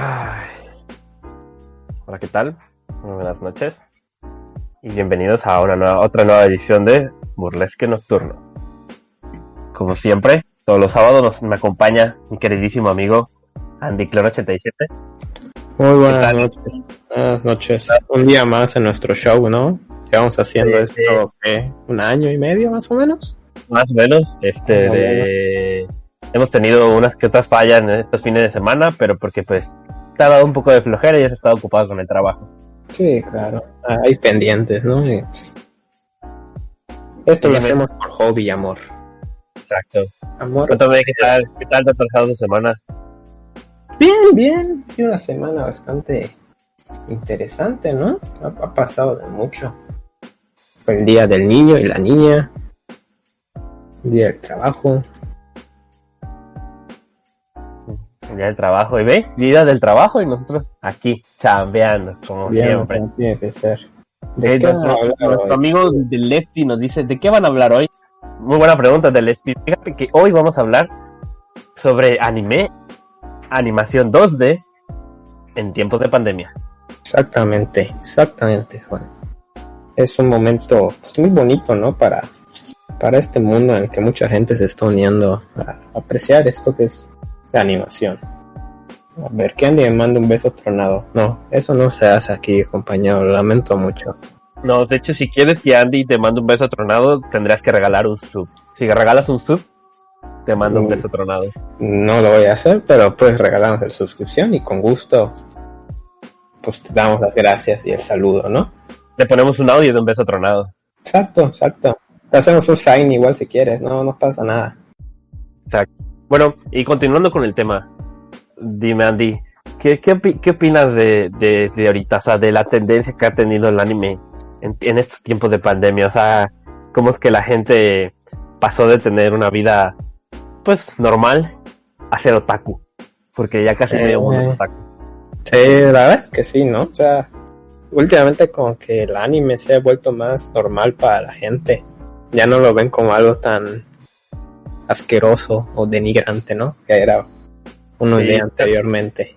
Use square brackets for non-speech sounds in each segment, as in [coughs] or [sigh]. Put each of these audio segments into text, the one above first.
Ay. Hola, ¿qué tal? Muy buenas noches. Y bienvenidos a una nueva, otra nueva edición de Burlesque Nocturno. Como siempre, todos los sábados nos, me acompaña mi queridísimo amigo Andy Cloro87. Muy buenas noches. Buenas noches. Un día más en nuestro show, ¿no? Llevamos haciendo Sí, esto, ¿qué? ¿Un año y medio más o menos? Más o menos, este, de... Hemos tenido unas que otras fallas en estos fines de semana, pero porque pues te ha dado un poco de flojera y has estado ocupado con el trabajo. Sí, claro. Ah, Hay pendientes, ¿no? Y, pues, Esto lo hacemos por hobby y amor. Exacto. Amor. Cuéntame qué tal, qué tal te ha pasado tu semana. Bien, bien. Ha sido una semana bastante interesante, ¿no? Ha, ha pasado de mucho. Fue el día del niño y la niña. El día del trabajo. El día del trabajo, y ve, vida del trabajo y nosotros aquí, chambeando, como Bien, siempre. tiene que ser. Eh, ¿De qué nuestro, amigo de Lefty nos dice, ¿de qué van a hablar hoy? Muy buena pregunta de Lefty. Fíjate que hoy vamos a hablar sobre anime, animación 2D en tiempos de pandemia. Exactamente, exactamente, Juan. Es un momento pues, muy bonito, ¿no? Para, para este mundo en el que mucha gente se está uniendo a apreciar esto que es la animación. A ver, que Andy me manda un beso tronado. No, eso no se hace aquí, compañero. Lo lamento mucho. No, de hecho, si quieres que Andy te mande un beso tronado, tendrías que regalar un sub. Si regalas un sub, te mando un Mm. beso tronado. No lo voy a hacer, pero puedes regalarnos la suscripción y con gusto, pues te damos las gracias y el saludo, ¿no? Le ponemos un audio de un beso tronado. Exacto, exacto. Te hacemos un sign igual si quieres, no, no pasa nada. Bueno, y continuando con el tema, dime Andy, ¿qué, qué, qué opinas de, de, de ahorita, o sea, de la tendencia que ha tenido el anime en, en estos tiempos de pandemia? O sea, ¿cómo es que la gente pasó de tener una vida, pues, normal a ser otaku? Porque ya casi Eh, es otaku. Sí, la verdad es que sí, ¿no? O sea, últimamente como que el anime se ha vuelto más normal para la gente. Ya no lo ven como algo tan asqueroso o denigrante, ¿no? Que era uno Sí. de anteriormente.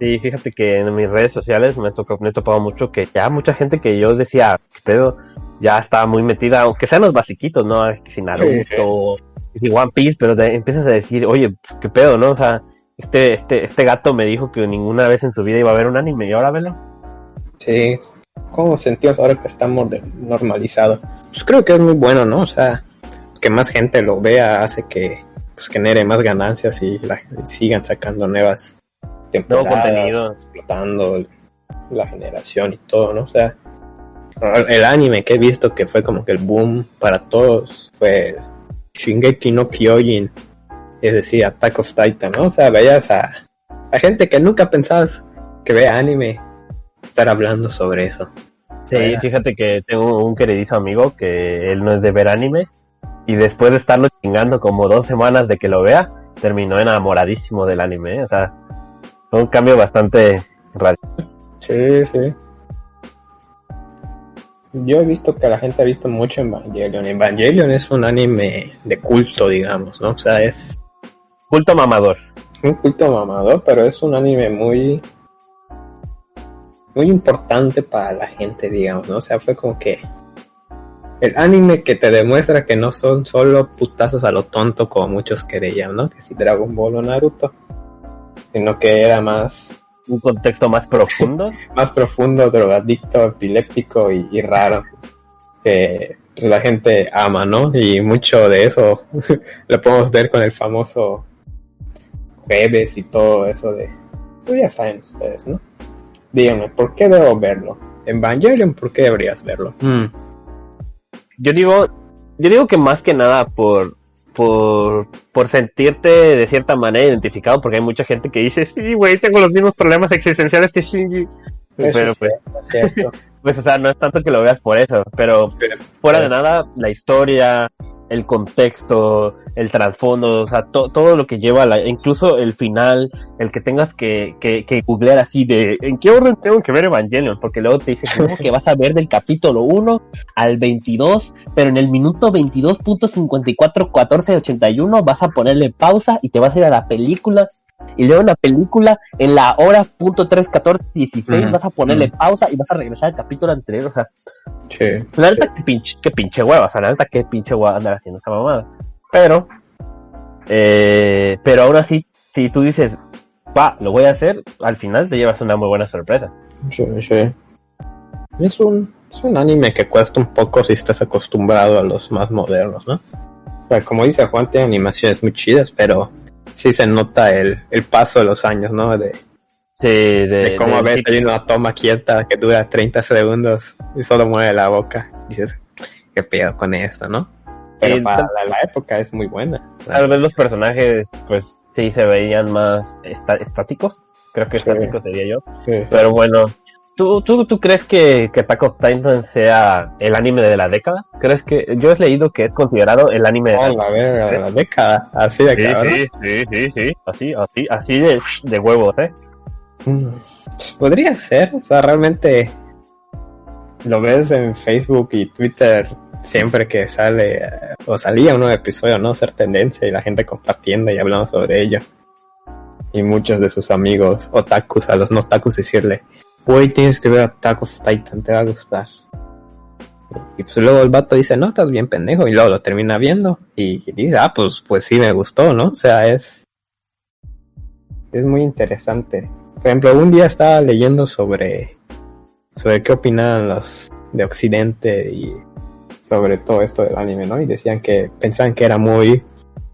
Sí, fíjate que en mis redes sociales me, tocó, me he topado mucho que ya mucha gente que yo decía, "¿Qué pedo, ya está muy metida, aunque sean los basiquitos, ¿no? Que si Naruto, si One Piece, pero te empiezas a decir, oye, qué pedo, ¿no? O sea, este, este, este gato me dijo que ninguna vez en su vida iba a ver un anime y ahora velo. Sí. ¿Cómo sentimos ahora que estamos de- normalizado? Pues creo que es muy bueno, ¿no? O sea, que más gente lo vea hace que pues, genere más ganancias y la, sigan sacando nuevas Nuevo temporadas, contenido. explotando la generación y todo, ¿no? O sea, el anime que he visto que fue como que el boom para todos fue Shingeki no Kyojin, es decir, Attack of Titan, ¿no? O sea, veías a, a gente que nunca pensabas que vea anime estar hablando sobre eso. Sí, fíjate que tengo un queridísimo amigo que él no es de ver anime y después de estarlo chingando como dos semanas de que lo vea, terminó enamoradísimo del anime, ¿eh? o sea, fue un cambio bastante radical. Sí, sí. Yo he visto que la gente ha visto mucho Evangelion. Evangelion es un anime de culto, digamos, ¿no? O sea, es Culto mamador. un culto mamador, pero es un anime muy muy importante para la gente, digamos, ¿no? O sea, fue como que el anime que te demuestra que no son solo putazos a lo tonto como muchos creían, ¿no? Que si Dragon Ball o Naruto, sino que era más un contexto más profundo. [laughs] más profundo, drogadicto, epiléptico y, y raro que la gente ama, ¿no? Y mucho de eso [laughs] lo podemos ver con el famoso jueves y todo eso de... Pues ya saben ustedes, ¿no? Díganme, ¿por qué debo verlo? Evangelion, ¿por qué deberías verlo? Mm, Yo digo, yo digo que más que nada por, por, por sentirte de cierta manera identificado, porque hay mucha gente que dice, sí, güey, tengo los mismos problemas existenciales que Shinji. Eso Pero es pues, cierto. [laughs] pues, o sea, no es tanto que lo veas por eso, Pero- fuera de nada, la historia, el contexto, el trasfondo, o sea, to- todo lo que lleva, la, incluso el final, el que tengas que, que, que googlear así de en qué orden tengo que ver Evangelion, porque luego te dice "No, que vas a ver del capítulo 1 al 22, pero en el minuto 22.54.1481 vas a ponerle pausa y te vas a ir a la película y luego la película en la hora punto 3, 14, 16 Ujú, vas a ponerle pausa y vas a regresar al capítulo anterior, o sea, Sí. la neta qué pinche, qué pinche hueva, o sea, la neta qué pinche hueva andar haciendo esa mamada. Pero, eh, pero aún así, si tú dices, va, lo voy a hacer, al final te llevas una muy buena sorpresa. Sí, sí. Es un, es un anime que cuesta un poco si estás acostumbrado a los más modernos, ¿no? O sea, como dice Juan, tiene animaciones muy chidas, pero sí se nota el, el paso de los años, ¿no? De, Sí, de, de cómo de- a veces hay una toma quieta que dura 30 segundos y solo mueve la boca. dices, ¿qué pedo con esto, no? Pero Sí, para la, la época es muy buena. Tal vez los personajes, pues sí se veían más estáticos. Creo que Sí. estáticos sería yo. Sí. Pero bueno, ¿tú, tú, ¿tú crees que, que Attack of Titan sea el anime de la década? ¿Crees que yo he leído que es considerado el anime de la Oh, la verga de la década, así de Sí, cabrón. sí, sí, sí, sí, así, así, así de, de huevos, ¿eh? Mm, Podría ser, o sea, realmente lo ves en Facebook y Twitter siempre que sale o salía un nuevo episodio, ¿no? Ser tendencia y la gente compartiendo y hablando sobre ello. Y muchos de sus amigos otakus, a los no otakus decirle, güey, tienes que ver Attack of Titan, te va a gustar. Y pues luego el vato dice, no, estás bien pendejo, y luego lo termina viendo y dice, ah, pues, pues sí me gustó, ¿no? O sea, es, es muy interesante. Por ejemplo, un día estaba leyendo sobre, sobre qué opinaban los de Occidente y sobre todo esto del anime, ¿no? Y decían que pensaban que era muy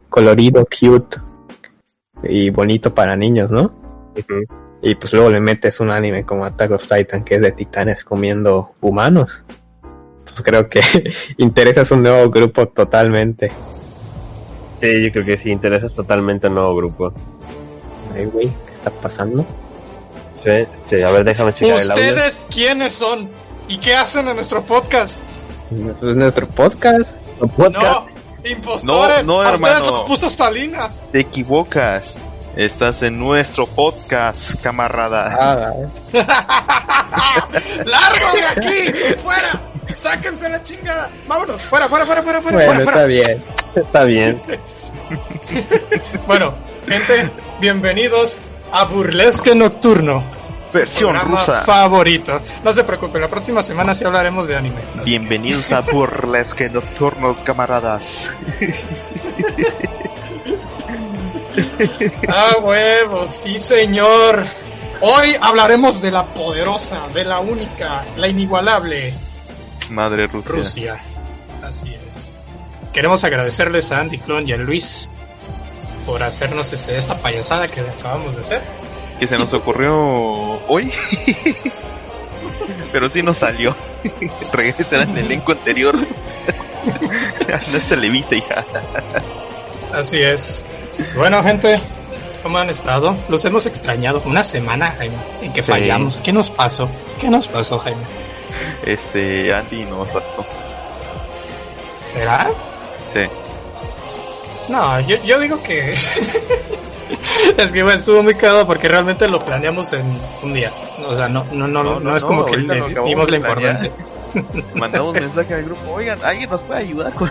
colorido, cute y bonito para niños, ¿no? Y pues luego le metes un anime como Attack of Titan que es de titanes comiendo humanos. Pues creo que [laughs] interesas un nuevo grupo totalmente. Sí, yo creo que sí, interesas totalmente un nuevo grupo. Ay, güey, ¿qué está pasando? Sí, sí, a ver, déjame checar el audio. ¿Ustedes quiénes son? ¿Y qué hacen en nuestro podcast? Pues nuestro podcast. No, impostores. No, no, a ustedes hermano. los puso Salinas. Te equivocas. Estás en nuestro podcast, camarada. Ah, [laughs] ¡Largo de aquí! ¡Fuera! ¡Sáquense la chingada! ¡Vámonos! ¡Fuera, fuera, fuera, fuera, fuera! bueno, fuera, está fuera. bien. Está bien. [laughs] Bueno, gente, bienvenidos a Burlesque Nocturno. Versión rusa. favorito. No se preocupen, la próxima semana sí hablaremos de anime. Bienvenidos a [laughs] Burlesque Nocturnos, camaradas. [laughs] Ah, huevos, sí señor. Hoy hablaremos de la poderosa, de la única, la inigualable Madre Rusia. Rusia. Así es. Queremos agradecerles a Andy Clon y a Luis por hacernos este, esta payasada que acabamos de hacer. Que se nos ocurrió hoy. [laughs] Pero sí nos salió. [laughs] Regresar al elenco anterior. no es Televisa, hija. Así es. Bueno, gente, ¿cómo han estado? Los hemos extrañado. Una semana, Jaime, en que Sí. fallamos. ¿Qué nos pasó? ¿Qué nos pasó, Jaime? Este, Andy nos faltó. ¿Será? Sí. No, yo, yo digo que... [laughs] es que bueno, estuvo muy cagado porque realmente lo planeamos en un día. O sea, no, no, no, no, No, es como que le dimos la importancia. Mandamos mensaje al grupo. Oigan, ¿alguien nos puede ayudar con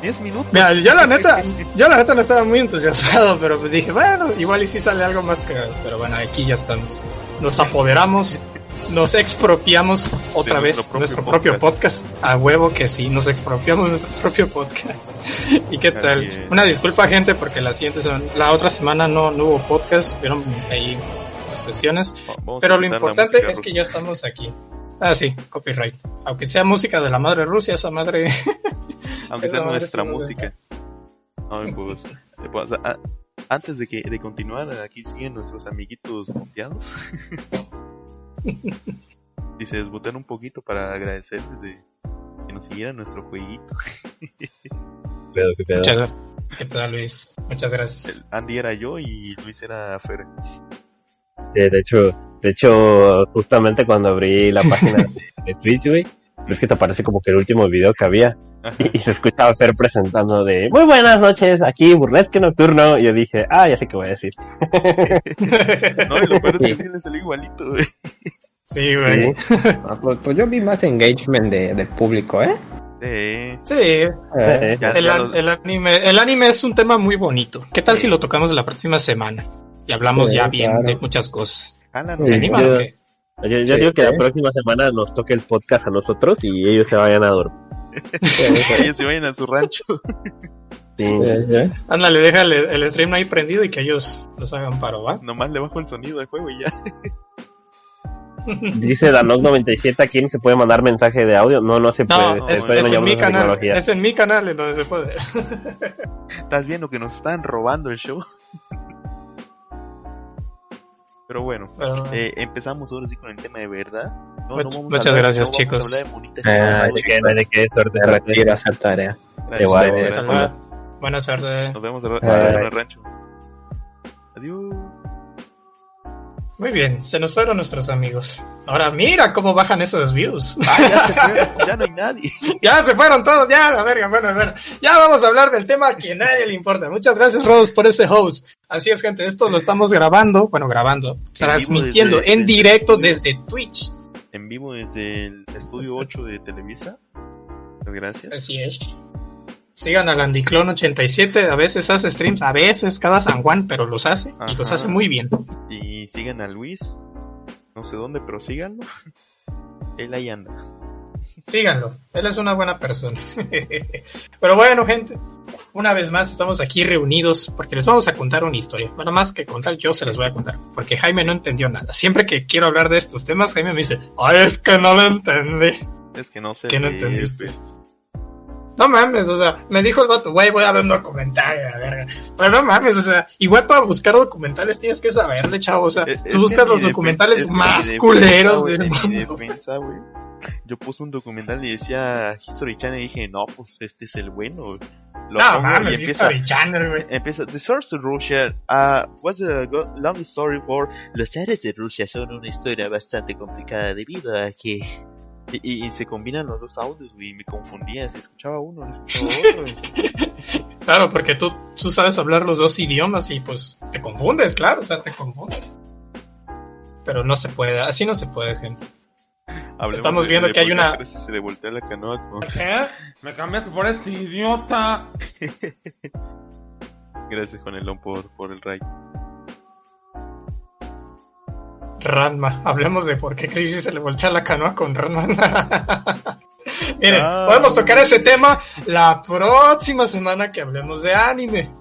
10 minutos? Mira, yo la neta, yo la neta no estaba muy entusiasmado, pero pues dije, bueno, igual y si sale algo más cagado. Pero bueno, aquí ya estamos. Nos apoderamos, nos expropiamos otra De vez nuestro nuestro propio propio podcast. A huevo que sí, nos expropiamos nuestro propio podcast. [laughs] ¿Y qué tal? Es. Una disculpa, gente, porque la siguiente semana, la otra semana no, no hubo podcast, vieron ahí las cuestiones. Vamos Pero lo importante música es que ya estamos aquí. Ah, sí, copyright. Aunque sea música de la madre Rusia, esa madre. [laughs] [laughs] Aunque sea nuestra música. Pues, [laughs] eh, pues, a- antes de que de continuar, aquí siguen nuestros amiguitos confiados. [laughs] y se desbotan un poquito para agradecerles de que nos siguieran nuestro jueguito. Pedo, qué pedo. Muchas, ¿Qué tal, Luis? Muchas gracias. El Andy era yo y Luis era Fer. Sí, de hecho, de hecho, justamente cuando abrí la página de, de Twitch, güey, es que te aparece como que el último video que había. Y, [laughs] y se escuchaba Fer presentando de muy buenas noches, aquí burlesque nocturno y yo dije, ah, ya sé qué voy a decir. [laughs] No, y lo peor es que sí le salió igualito, güey. Sí, güey. Sí. Ah, pues, pues yo vi más engagement de, del público, ¿eh? Sí. Sí, Eh, Ya- el, los- anime, el anime es un tema muy bonito. ¿Qué tal si lo tocamos la próxima semana? Y hablamos Sí, ya bien claro. de muchas cosas. ¿Se Sí, animan yo-? Yo, yo Sí, digo que la próxima semana nos toque el podcast a nosotros y ellos se vayan a dormir. Que ellos se vayan a su rancho. Sí. Ándale, déjale el stream ahí prendido y que ellos nos hagan paro, ¿va? Nomás le bajo el sonido al juego y ya. [laughs] Dice Danok97, ¿a quién se puede mandar mensaje de audio? No, no se puede. No, es, en mi canal, tecnología. es en mi canal en donde se puede. [laughs] Estás viendo que nos están robando el show. Pero bueno, Pero- eh, empezamos ahora sí con el tema de verdad. No, Much- vamos a muchas hablar- gracias, no vamos a chicos. de monitas Ah, de de suerte. Hacer tarea. Gracias, igual, suerte. Nos vemos en el rancho. Adiós. Muy bien, se nos fueron nuestros amigos. Ahora mira cómo bajan esos views. Ah, ya se [laughs] fue, ya no hay nadie. ya se fueron todos, ya, la verga, bueno, a ver. Ya vamos a hablar del tema que a nadie le importa. Muchas gracias, Rodos, por ese host. Así es, gente, esto lo estamos grabando, bueno, grabando, transmitiendo desde- en directo desde Twitch. En vivo desde el estudio 8 de Televisa. Gracias. Así es. Sigan al Andiclon87, a veces hace streams, a veces cada San Juan, pero los hace y los hace muy bien. Y sigan a Luis. No sé dónde, pero síganlo. [laughs] Él ahí anda. Síganlo, él es una buena persona. [laughs] Pero bueno, gente, una vez más estamos aquí reunidos porque les vamos a contar una historia. Bueno, más que contar, yo se les voy a contar, porque Jaime no entendió nada. Siempre que quiero hablar de estos temas, Jaime me dice, ay, es que no lo entendí. Es que no sé. ¿Qué no entendiste? No mames, o sea, me dijo el vato, güey, voy a ver un documental, la verga. Pero no mames, o sea, igual para buscar documentales tienes que saberle, chavo. O sea, Es- tú buscas los documentales más culeros güey, del mundo. Yo puse un documental y decía History Channel y dije, no, pues este es el bueno. Lo No mames, y empieza, History Channel, güey. empieza, The Source of Russia uh, was a go- long story for los seres de Rusia son una historia bastante complicada debido a que y, y- y se combinan los dos audios, güey, y me confundía, si escuchaba uno, no escuchaba [laughs] otro. Claro, porque tú, tú sabes hablar los dos idiomas y pues te confundes, claro, o sea, te confundes. Pero no se puede, así no se puede, gente. Hablemos Estamos viendo de que hay una- a Grecia se le voltea la canoa con... ¿Qué? Me cambiaste por este idiota. [laughs] Gracias, Juanelón, por, por el rayo. Ranma, [laughs] hablemos de por qué Crisis se le voltea la canoa con Ranma. [laughs] Miren, Ah. podemos tocar ese tema la próxima semana que hablemos de anime.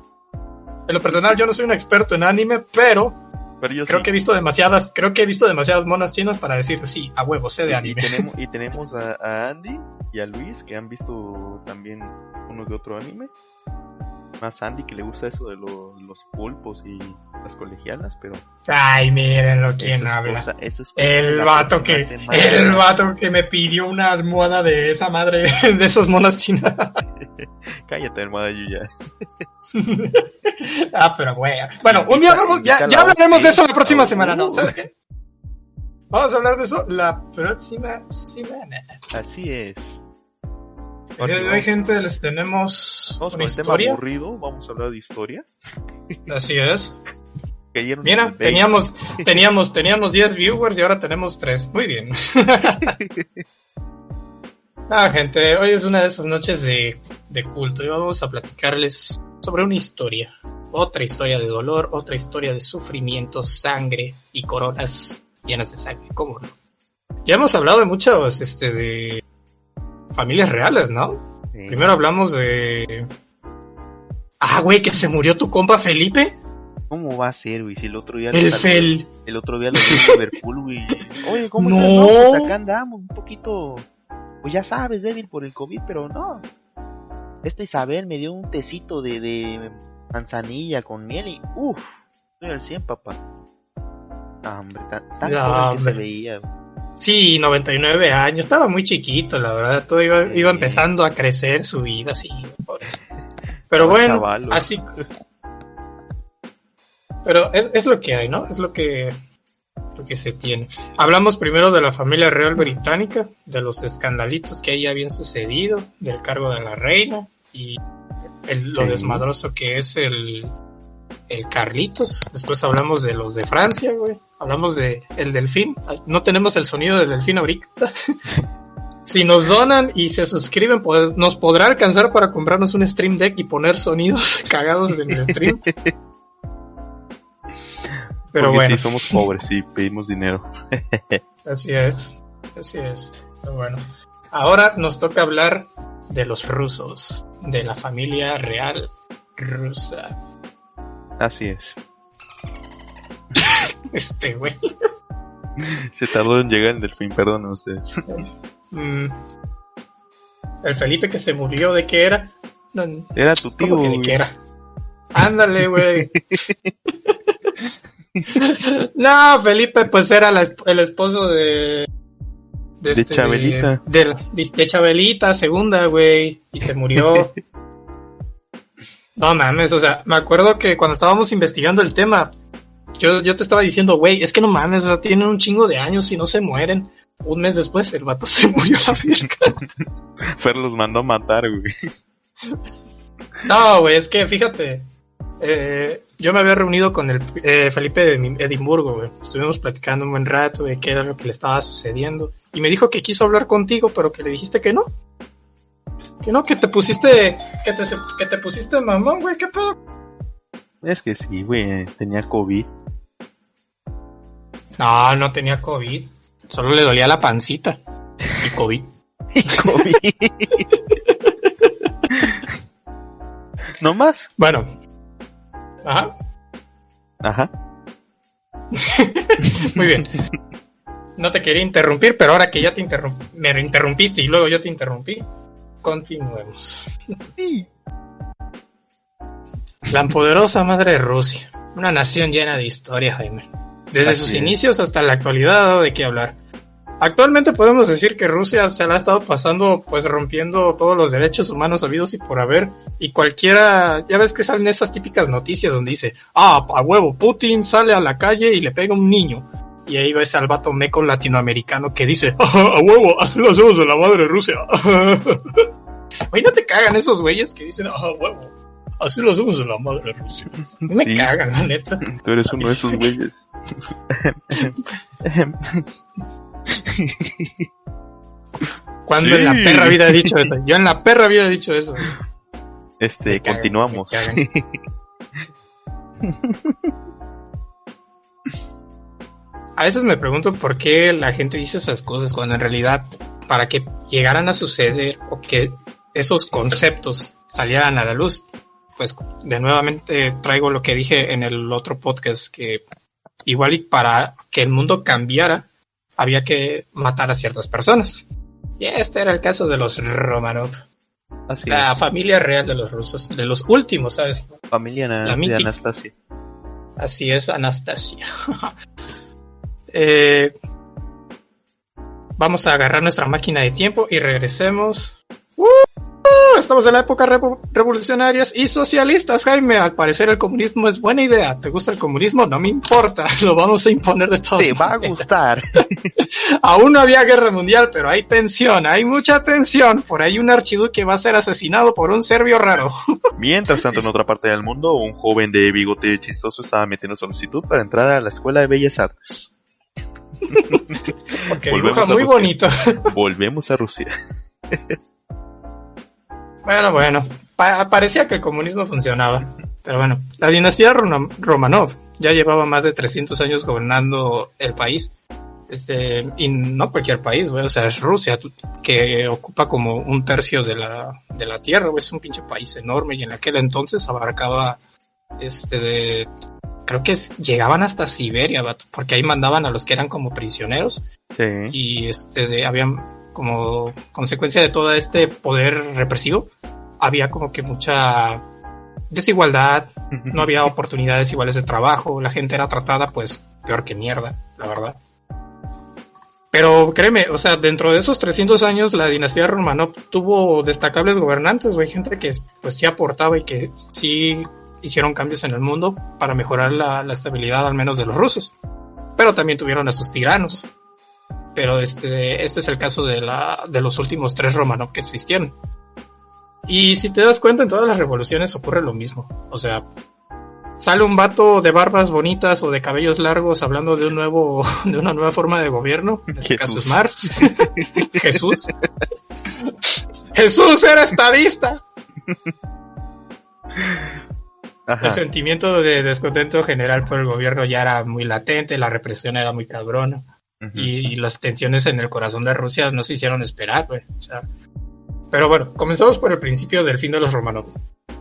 En lo personal, yo no soy un experto en anime, pero Pero yo creo sí. que he visto demasiadas, creo que he visto demasiadas monas chinas para decir, sí, a huevo, sé de Y anime. tenemos, y [laughs] tenemos a, a Andy y a Luis que han visto también uno que otro anime. Más Andy que le gusta eso de lo- los pulpos y las colegialas, pero Ay, mírenlo quién es habla. cosa- es El vato que, el vato que me pidió una almohada de esa madre, [laughs] de esos monas chinas. [laughs] Cállate, hermana Yuya. [laughs] ah, pero güey. Bueno, un día vamos, ya, ya la hablaremos de eso la próxima Uh. semana, ¿no? ¿Sabes qué? Vamos a hablar de eso la próxima semana. Así es. Día hoy, gente, les tenemos Vamos una historia. aburrido, vamos a hablar de historia. Así es. Mira, [laughs] teníamos, teníamos, teníamos 10 viewers y ahora tenemos 3. Muy bien. [laughs] ah, gente, hoy es una de esas noches de, de culto y vamos a platicarles sobre una historia. Otra historia de dolor, otra historia de sufrimiento, sangre y coronas llenas de sangre. ¿Cómo no? Ya hemos hablado de muchos, este, de familias reales, ¿no? Sí. Primero hablamos de... Ah, güey, que se murió tu compa Felipe. ¿Cómo va a ser, güey? Si el otro día... El Fel... El otro día lo vi en Liverpool, güey. Oye, ¿cómo No. estás? No, pues acá andamos un poquito, pues ya sabes, débil por el COVID, pero no. Esta Isabel me dio un tecito de, de manzanilla con miel y uff, estoy al 100, papá. Ah, hombre, tan, tan No, que se veía. güey. Sí, 99 años, estaba muy chiquito, la verdad, todo iba, empezando a crecer su vida, sí. Pero bueno, chavalo. así. Pero es, es lo que hay, ¿no? Es lo que, lo que se tiene. Hablamos primero de la familia real británica, de los escandalitos que ahí habían sucedido, del cargo de la reina y el- lo Sí. desmadroso que es el, el Carlitos. Después hablamos de los de Francia, güey. Hablamos de el delfín. No tenemos el sonido del delfín ahorita. [laughs] si nos donan y se suscriben, pues, nos podrá alcanzar para comprarnos un Stream Deck y poner sonidos [laughs] cagados en el stream. Pero Porque bueno, sí, somos pobres y pedimos dinero. [laughs] así es. Así es. Pero bueno. Ahora nos toca hablar de los rusos, de la familia real rusa. Así es. [laughs] Este güey. Se tardó en llegar el delfín, perdón ustedes. Mm. El Felipe que se murió, ¿de qué era? No, Era tu tío. ¿Cómo que de güey. qué era? Ándale, güey. [laughs] no, Felipe, pues era la el esposo de. De Chabelita. De, de- de Chabelita, segunda, güey. Y se murió. [laughs] no mames, o sea, me acuerdo que cuando estábamos investigando el tema, yo, yo te estaba diciendo, güey, es que no mames, o sea, tienen un chingo de años y no se mueren. Un mes después, el vato [laughs] se murió a la verga. [laughs] Fer los mandó a matar, güey. No, güey, es que fíjate. eh, yo me había reunido con el eh, Felipe de Edimburgo, güey. Estuvimos platicando un buen rato de qué era lo que le estaba sucediendo. Y me dijo que quiso hablar contigo, pero que le dijiste que no. Que no, que te pusiste. Que te, que te pusiste mamón, güey, qué pedo. Es que sí, güey. Tenía COVID. No, no tenía COVID. Solo le dolía la pancita. Y COVID. [laughs] [laughs] ¿No más? Bueno. Ajá. Ajá. [laughs] Muy bien. No te quería interrumpir, pero ahora que ya te interrum- me interrumpiste y luego yo te interrumpí, continuemos. La poderosa madre de Rusia, una nación llena de historia, Jaime. Desde Así sus es. inicios hasta la actualidad ha dado de qué hablar. Actualmente podemos decir que Rusia se la ha estado pasando pues rompiendo todos los derechos humanos habidos y por haber y cualquiera, ya ves que salen esas típicas noticias donde dice, ah, a huevo, Putin sale a la calle y le pega a un niño. Y ahí ves al vato meco latinoamericano que dice, "Ah, a huevo, así lo hacemos de la madre Rusia. [laughs] Oye, no te cagan esos güeyes que dicen, ah, a huevo, así lo hacemos de la madre Rusia. Me Sí. cagan, la neta. [laughs] Tú eres uno de esos güeyes. Cuando en la perra vida he dicho eso. Yo en la perra vida he dicho eso. Este, cagan, continuamos. [laughs] A veces me pregunto por qué la gente dice esas cosas cuando en realidad para que llegaran a suceder o que esos conceptos salieran a la luz, pues de nuevamente traigo lo que dije en el otro podcast que igual y para que el mundo cambiara había que matar a ciertas personas. Y este era el caso de los Romanov, Así la es. familia real de los rusos, de los últimos, ¿sabes? Familia na- la de. Anastasia. Así es, Anastasia. [laughs] Eh, vamos a agarrar nuestra máquina de tiempo y regresemos. ¡Uh! Estamos en la época revo- revolucionarias y socialistas, Jaime. Al parecer el comunismo es buena idea. ¿Te gusta el comunismo? No me importa. [laughs] Lo vamos a imponer de todos. Te va a gustar. [laughs] Aún no había guerra mundial, pero hay tensión, hay mucha tensión. Por ahí un archiduque va a ser asesinado por un serbio raro. [laughs] Mientras tanto, en otra parte del mundo, un joven de bigote chistoso estaba metiendo solicitud para entrar a la Escuela de Bellas Artes. [laughs] Porque Volvemos dibuja a muy Rusia. bonito. [laughs] Volvemos a Rusia. Bueno, bueno, pa- parecía que el comunismo funcionaba. Pero bueno, la dinastía Rom- Romanov ya llevaba más de 300 años gobernando el país. Este, y no cualquier país, güey, o sea, es Rusia, que ocupa como un tercio de la, de la tierra, güey, es un pinche país enorme y en aquel entonces abarcaba, este, de, creo que llegaban hasta Siberia, vato, porque ahí mandaban a los que eran como prisioneros. Sí. y este habían como consecuencia de todo este poder represivo había como que mucha desigualdad no había oportunidades iguales de trabajo la gente era tratada pues peor que mierda la verdad. Pero créeme o sea dentro de esos 300 años la dinastía Romanov tuvo destacables gobernantes güey gente que pues sí aportaba y que sí hicieron cambios en el mundo para mejorar la, la estabilidad al menos de los rusos pero también tuvieron a sus tiranos pero este, este es el caso de, la, de los últimos tres Romanov que existieron. Y si te das cuenta, en todas las revoluciones ocurre lo mismo. O sea, sale un vato de barbas bonitas o de cabellos largos hablando de un nuevo, [laughs] de una nueva forma de gobierno. En este caso es Jesús. Marx. [laughs] Jesús. Jesús era estadista. Ajá. El sentimiento de descontento general por el gobierno ya era muy latente, la represión era muy cabrona. Y, y las tensiones en el corazón de Rusia no se hicieron esperar, güey. O sea, pero bueno, comenzamos por el principio del fin de los Romanov.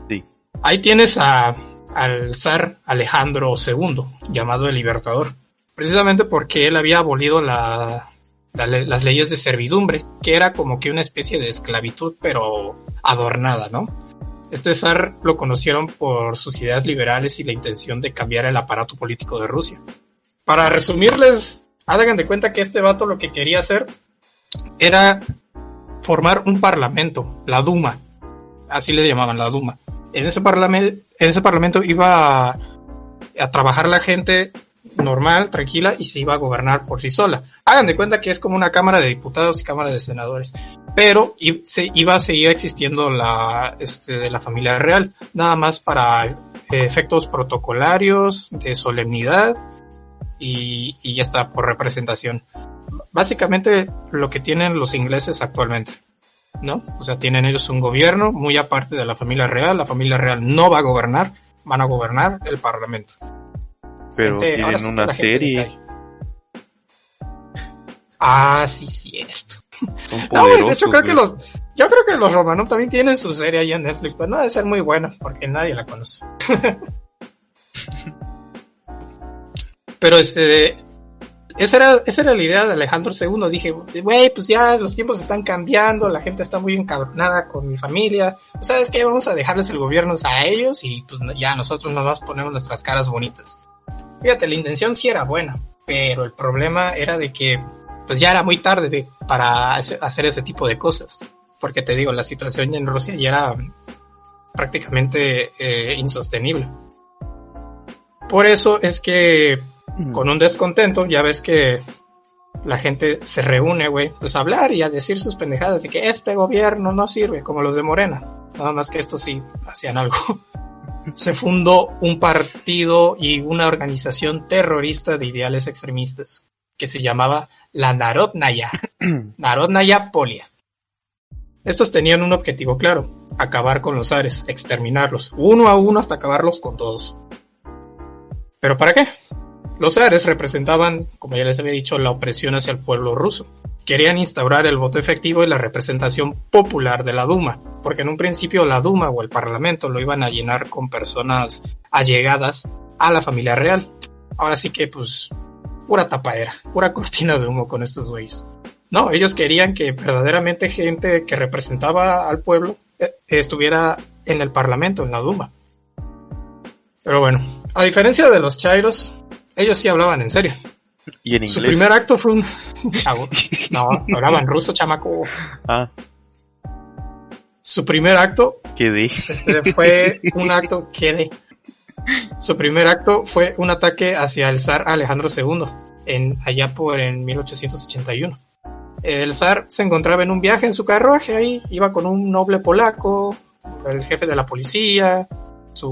Sí. Ahí tienes a, al zar Alejandro II, llamado el Libertador, precisamente porque él había abolido la, la le- las leyes de servidumbre, que era como que una especie de esclavitud, pero adornada, ¿no? Este zar lo conocieron por sus ideas liberales y la intención de cambiar el aparato político de Rusia. Para resumirles, hagan de cuenta que este vato lo que quería hacer era formar un parlamento, la Duma. Así les llamaban, la Duma. En ese, parlamento, en ese parlamento iba a trabajar la gente normal, tranquila, y se iba a gobernar por sí sola. Hagan de cuenta que es como una Cámara de Diputados y Cámara de Senadores. Pero se, iba a seguir existiendo la, este, la familia real, nada más para eh, efectos protocolarios, de solemnidad, y, y ya está, por representación. Básicamente lo que tienen los ingleses actualmente, ¿no? O sea, tienen ellos un gobierno muy aparte de la familia real, la familia real no va a gobernar, van a gobernar el parlamento. Pero Gente- ahora tienen una serie. Ah, sí, cierto. Son No, güey, de hecho creo que los, yo creo que los Romanov también tienen su serie ahí en Netflix, pero no debe ser muy buena, porque nadie la conoce. [laughs] pero este, esa era, esa era la idea de Alejandro II. Dije, güey, pues ya los tiempos están cambiando, la gente está muy encabronada con mi familia. Pues, ¿Sabes qué? Vamos a dejarles el gobierno a ellos y pues ya nosotros nos vamos a poner nuestras caras bonitas. Fíjate, la intención sí era buena, pero el problema era de que pues ya era muy tarde de- para hace- hacer ese tipo de cosas. Porque te digo, la situación en Rusia ya era prácticamente eh, insostenible. Por eso es que con un descontento, ya ves que la gente se reúne, güey, pues a hablar y a decir sus pendejadas de que este gobierno no sirve, como los de Morena. Nada más que estos sí hacían algo. [laughs] Se fundó un partido y una organización terrorista de ideales extremistas que se llamaba la Narodnaya. [clears throat] Narodnaya Polia. Estos tenían un objetivo claro, acabar con los zares, exterminarlos, uno a uno hasta acabarlos con todos. ¿Pero para qué? Los zares representaban, como ya les había dicho, la opresión hacia el pueblo ruso. Querían instaurar el voto efectivo y la representación popular de la Duma, porque en un principio la Duma o el Parlamento lo iban a llenar con personas allegadas a la familia real. Ahora sí que, pues, pura tapadera, pura [laughs] cortina de humo con estos güeyes. No, ellos querían que verdaderamente gente que representaba al pueblo eh, estuviera en el Parlamento, en la Duma. Pero bueno, a diferencia de los Chairos, ellos sí hablaban en serio. Y en Su inglés. primer acto fue un... [laughs] No, hablaban ruso, chamaco. Ah, Su primer acto quedé. este, [laughs] fue un acto que de... Su primer acto fue un ataque hacia el zar Alejandro II, en, allá por en 1881. El zar se encontraba en un viaje en su carruaje ahí, iba con un noble polaco, el jefe de la policía, su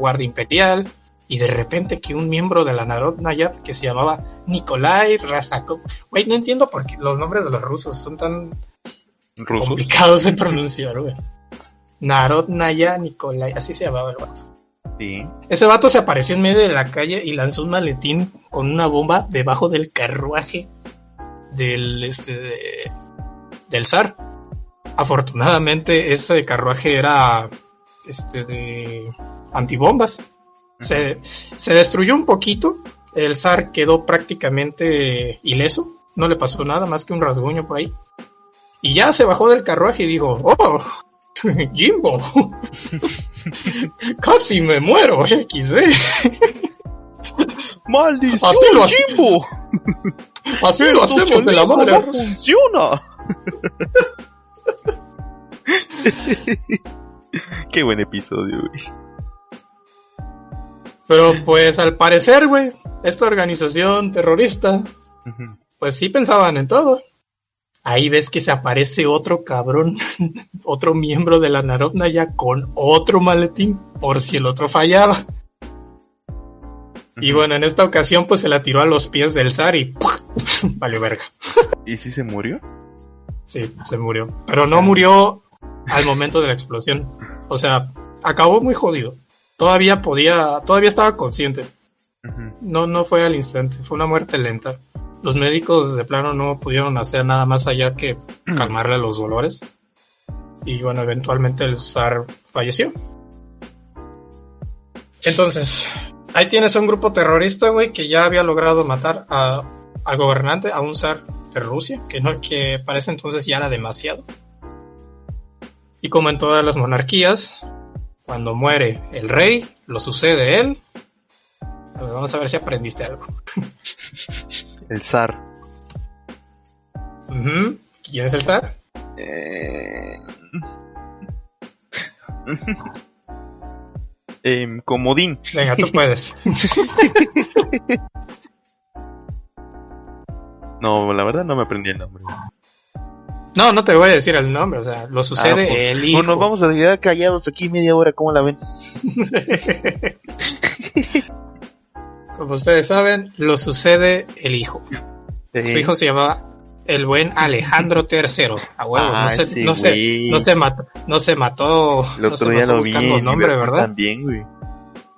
guardia imperial, y de repente que un miembro de la Narodnaya que se llamaba Nikolai Razakov, güey, no entiendo por qué los nombres de los rusos son tan Rusos. complicados de pronunciar, güey. Narodnaya Nikolai, así se llamaba el vato. Sí. Ese vato se apareció en medio de la calle y lanzó un maletín con una bomba debajo del carruaje del este de- del zar. Afortunadamente ese carruaje era este de antibombas. Se, se destruyó un poquito. El zar quedó prácticamente ileso. No le pasó nada más que un rasguño por ahí. Y ya se bajó del carruaje y dijo, oh, [laughs] Jimbo, [laughs] casi me muero, XD. [laughs] ¡Maldición, Así lo hace- Jimbo! Así lo hacemos de la madre. no funciona! Qué buen episodio, güey. Pero pues al parecer, güey, esta organización terrorista, pues sí pensaban en todo. Ahí ves que se aparece otro cabrón, [laughs] otro miembro de la Narodna ya con otro maletín, por si el otro fallaba. Y bueno, en esta ocasión pues se la tiró a los pies del zar y [laughs] valió verga. ¿Y si se murió? Sí, se murió. Pero no murió al momento de la explosión. O sea, acabó muy jodido. Todavía podía, todavía estaba consciente. No, no fue al instante, fue una muerte lenta. Los médicos de plano no pudieron hacer nada más allá que calmarle los dolores. Y bueno, eventualmente el zar falleció. Entonces, ahí tienes a un grupo terrorista, güey, que ya había logrado matar a, al gobernante, a un zar de Rusia, que no, que para ese entonces ya era demasiado. Y como en todas las monarquías, cuando muere el rey, lo sucede él. A ver, vamos a ver si aprendiste algo. El zar. Ujú. ¿Quién es el zar? Eh... [laughs] Em, comodín. Venga, tú puedes. [laughs] No, la verdad no me aprendí el nombre. No, no te voy a decir el nombre, o sea, lo sucede Ah, pues, el hijo. No nos vamos a quedar callados aquí media hora, ¿cómo la ven? [laughs] Como ustedes saben, lo sucede el hijo. Su hijo se llamaba el buen Alejandro [laughs] III. A huevo, Ah, no se, no se, no se mató, no se mató, El no se otro día mató lo vi buscando en nombre, ¿verdad? También, güey.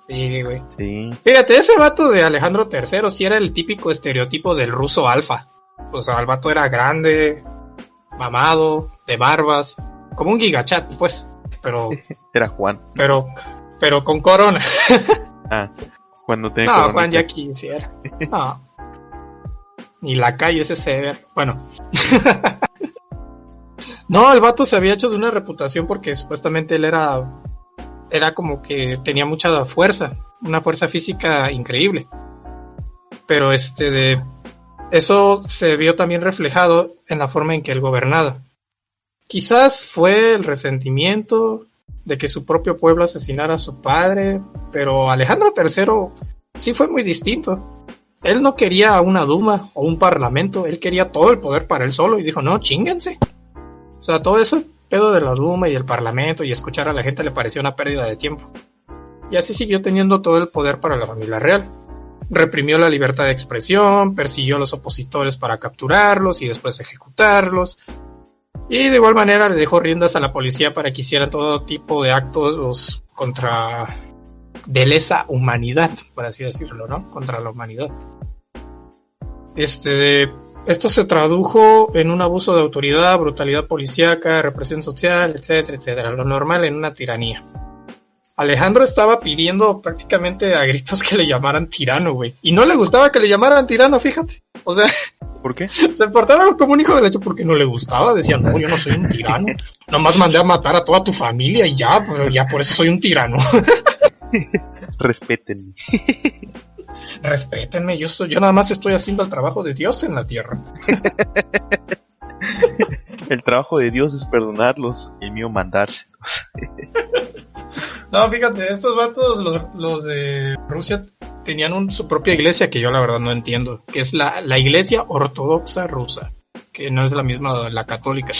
Sí, güey. Sí. Fíjate, ese vato de Alejandro III sí era el típico estereotipo del ruso alfa. O sea, el vato era grande, mamado, de barbas, como un gigachat, pues. Pero, [laughs] Era Juan. pero, pero con corona. [laughs] Ah, cuando tenía No, corona. Juan ya quisiera. No. Ni la calle ese se Bueno. [laughs] no, el vato se había hecho de una reputación porque supuestamente él era. Era como que tenía mucha fuerza. Una fuerza física increíble. Pero este de. Eso se vio también reflejado en la forma en que él gobernaba. Quizás fue el resentimiento de que su propio pueblo asesinara a su padre, pero Alejandro III sí fue muy distinto. Él no quería una Duma o un parlamento, él quería todo el poder para él solo y dijo, no, chinguense. O sea, todo ese pedo de la Duma y el parlamento y escuchar a la gente le pareció una pérdida de tiempo. Y así siguió teniendo todo el poder para la familia real. Reprimió la libertad de expresión, persiguió a los opositores para capturarlos y después ejecutarlos. Y de igual manera le dejó riendas a la policía para que hicieran todo tipo de actos contra de lesa humanidad, por así decirlo, ¿no? Contra la humanidad. Este, esto se tradujo en un abuso de autoridad, brutalidad policíaca, represión social, etcétera, etcétera, lo normal en una tiranía. Alejandro estaba pidiendo prácticamente a gritos que le llamaran tirano, güey. Y no le gustaba que le llamaran tirano, fíjate. O sea, ¿Por qué? [laughs] se portaba como un hijo de leche porque no le gustaba. Decía, no, yo no soy un tirano. [laughs] Nomás mandé a matar a toda tu familia y ya, pero ya por eso soy un tirano. [laughs] Respétenme. Respétenme, yo soy, yo nada más estoy haciendo el trabajo de Dios en la tierra. El trabajo de Dios es perdonarlos, el mío mandarse. No, fíjate, estos vatos, los, los de Rusia, tenían un- su propia iglesia que yo la verdad no entiendo, que es la, la iglesia ortodoxa rusa, que no es la misma la católica.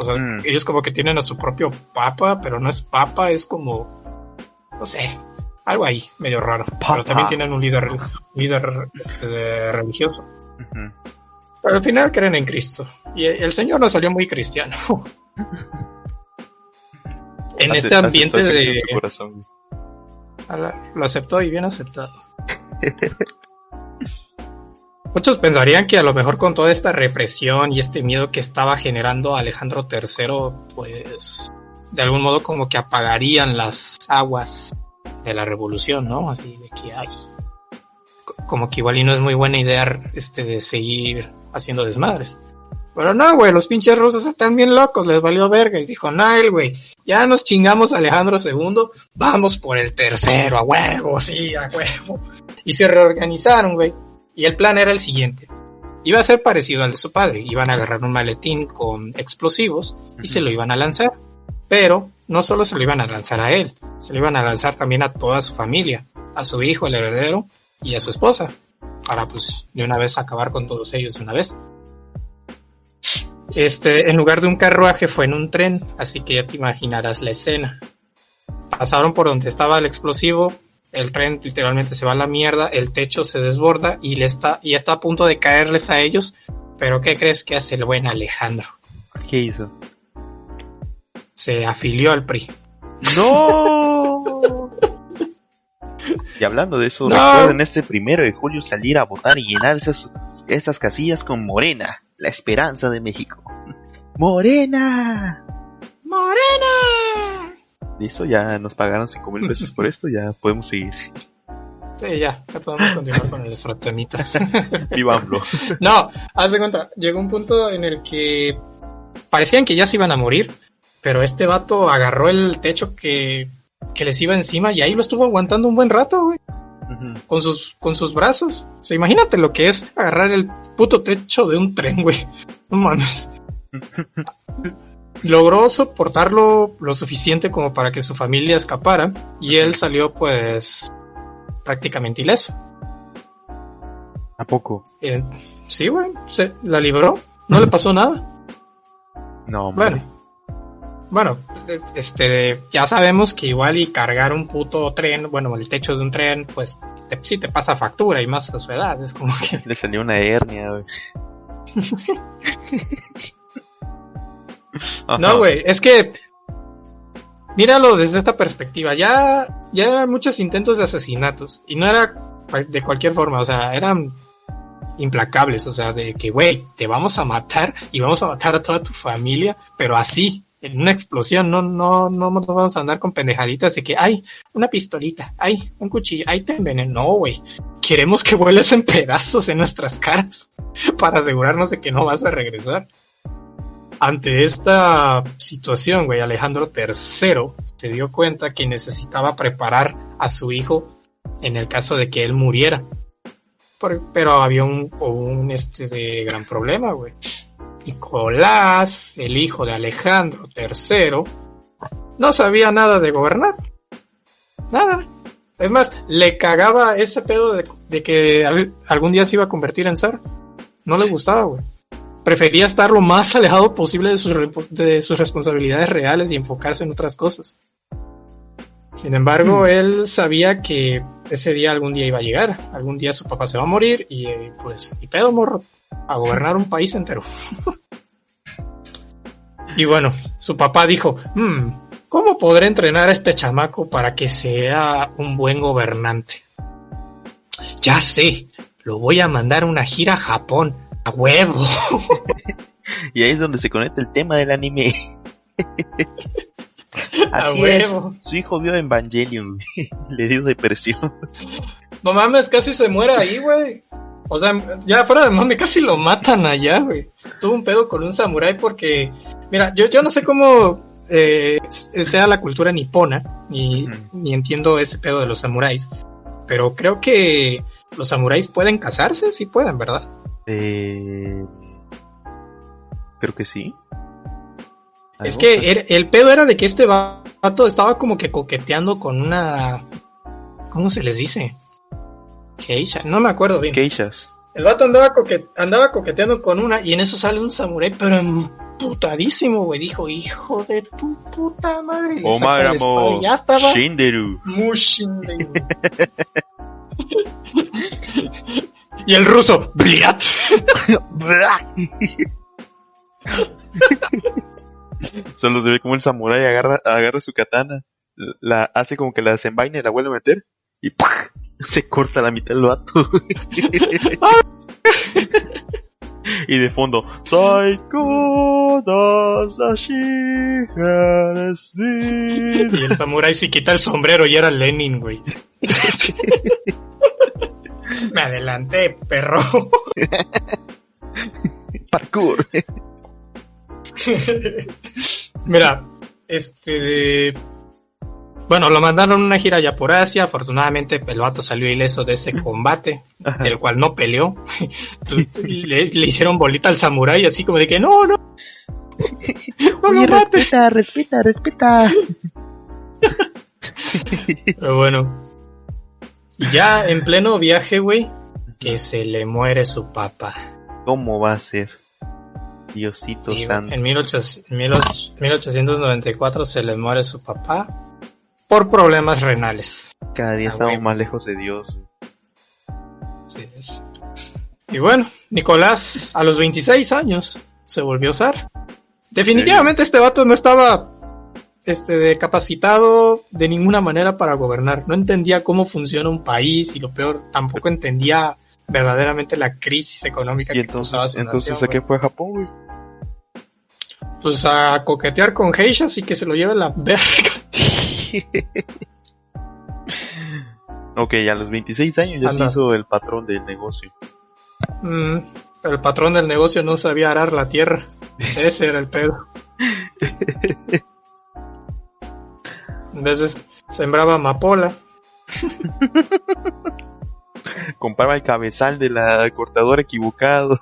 O sea, Mm. ellos como que tienen a su propio papa, pero no es papa, es como, no sé, algo ahí, medio raro. Pero también tienen un líder, líder este, religioso. Pero al final creen en Cristo. Y el Señor no salió muy cristiano. [laughs] en Ace- este ambiente de... su corazón, güey. A la- Lo aceptó y bien aceptado. [laughs] Muchos pensarían que a lo mejor con toda esta represión y este miedo que estaba generando Alejandro III, pues de algún modo como que apagarían las aguas de la revolución, ¿no? Así de que hay co- como que igual y no es muy buena idea este de seguir haciendo desmadres. Pero no, güey, los pinches rusos están bien locos, les valió verga y dijo, el güey, ya nos chingamos a Alejandro II, vamos por el tercero, a huevo, sí, a huevo. Y se reorganizaron, güey. Y el plan era el siguiente. Iba a ser parecido al de su padre. Iban a agarrar un maletín con explosivos y se lo iban a lanzar. Pero no solo se lo iban a lanzar a él, se lo iban a lanzar también a toda su familia, a su hijo, el heredero, y a su esposa. Para pues de una vez acabar con todos ellos de una vez. Este, en lugar de un carruaje fue en un tren, así que ya te imaginarás la escena. Pasaron por donde estaba el explosivo el tren literalmente se va a la mierda, el techo se desborda y le está, y está a punto de caerles a ellos. Pero ¿qué crees que hace el buen Alejandro? ¿Qué hizo? Se afilió al PRI. ¡No! [laughs] Y hablando de eso, No. recuerden este primero de julio salir a votar y llenar esas, esas casillas con Morena, la esperanza de México. ¡Morena! ¡Morena! Listo, ya nos pagaron 5 mil pesos por esto, ya podemos seguir. Sí, ya, ya podemos continuar con nuestro temita. [laughs] Viva. No, haz de cuenta, llegó un punto en el que parecían que ya se iban a morir, pero este vato agarró el techo que, que les iba encima y ahí lo estuvo aguantando un buen rato, güey, Con sus, con sus brazos. O sea, imagínate lo que es agarrar el puto techo de un tren, güey. No mames. [laughs] Logró soportarlo lo suficiente como para que su familia escapara y él salió pues prácticamente ileso. ¿A poco? Eh, sí, güey, se la libró, no le pasó nada. No, hombre. Bueno, bueno, este, ya sabemos que igual y cargar un puto tren, bueno, el techo de un tren, pues te, sí te pasa factura y más a su edad, es como que... Le salió una hernia, güey. [laughs] No, güey, es que míralo desde esta perspectiva. Ya, ya eran muchos intentos de asesinatos y no era de cualquier forma, o sea, eran implacables, o sea, de que, güey, te vamos a matar y vamos a matar a toda tu familia, pero así, en una explosión, no, no, no nos vamos a andar con pendejaditas de que, ay, una pistolita, ay, un cuchillo, ay, te envenenó, no, güey. Queremos que vueles en pedazos en nuestras caras [laughs] para asegurarnos de que no vas a regresar ante esta situación, güey, Alejandro III se dio cuenta que necesitaba preparar a su hijo en el caso de que él muriera. Por- pero había un, un este gran problema, güey. Nicolás, el hijo de Alejandro III, no sabía nada de gobernar. Nada. Es más, le cagaba ese pedo de, de que al- algún día se iba a convertir en zar. No le gustaba, güey prefería estar lo más [laughs] alejado posible de sus, de sus responsabilidades reales y enfocarse en otras cosas. Sin embargo, él sabía que ese día algún día iba a llegar, algún día su papá se va a morir y pues, y pedo morro, a gobernar un país entero. y bueno, su papá dijo, "Hmm, ¿cómo podré entrenar a este chamaco para que sea un buen gobernante? Ya sé, lo voy a mandar a una gira a Japón, a huevo. [laughs] Y ahí es donde se conecta el tema del anime. [laughs] A Así huevo. es. Su hijo vio Evangelion. [laughs] Le dio depresión. No mames, casi se muere ahí, güey. O sea, ya fuera de mami, casi lo matan allá, güey. Tuvo un pedo con un samurái porque, mira, yo, yo no sé cómo eh, sea la cultura nipona, ni, ni entiendo ese pedo de los samuráis, pero creo que los samuráis pueden casarse, sí pueden, ¿verdad? Eh... Creo que sí. Es que era- el pedo era de que este vato estaba como que coqueteando con una... ¿Cómo se les dice? Geisha, no me acuerdo bien. Geishas. El vato andaba, andaba coqueteando con una y en eso sale un samurái, pero emputadísimo, güey. Dijo, hijo de tu puta madre. Y la espada Omaramo y ya estaba. Shinderu. Mushinde, güey. [laughs] y el ruso, Bliat. [laughs] Solo se ve como el samurái agarra, agarra su katana, la hace como que la desenvaina y la vuelve a meter y ¡pah! Se corta la mitad del vato. y de fondo, Hanesni". Y el samurái se quita el sombrero y era Lenin, güey. [laughs] Me adelanté, perro. Parkour. Mira, este. Bueno, lo mandaron una gira ya por Asia. Afortunadamente, el vato salió ileso de ese combate, Ajá. del cual no peleó. [laughs] le, le hicieron bolita al samurái, así como de que no, no. [laughs] No lo mates. respeta, respeta, respeta. [laughs] Pero bueno. Y ya en pleno viaje, güey, que se le muere su papá. ¿Cómo va a ser? Diosito Y santo. en 1800 18- 1894 se le muere su papá por problemas renales. Cada día Ah, estamos más lejos de Dios. Así es. Y bueno, Nicolás a los 26 años se volvió zar. Definitivamente este vato no estaba este, capacitado de ninguna manera para gobernar. No entendía cómo funciona un país y lo peor, tampoco entendía verdaderamente la crisis económica Y que causaba entonces, su entonces nación, ¿a qué fue a Japón, güey? Pues a coquetear con geishas y que se lo lleve la verga. [laughs] [laughs] Ok, a los 26 años ya Anda. se hizo el patrón del negocio. Mm, el patrón del negocio no sabía arar la tierra. [laughs] Ese era el pedo. En vez de sembraba amapola. [laughs] Compraba el cabezal de la cortadora equivocado.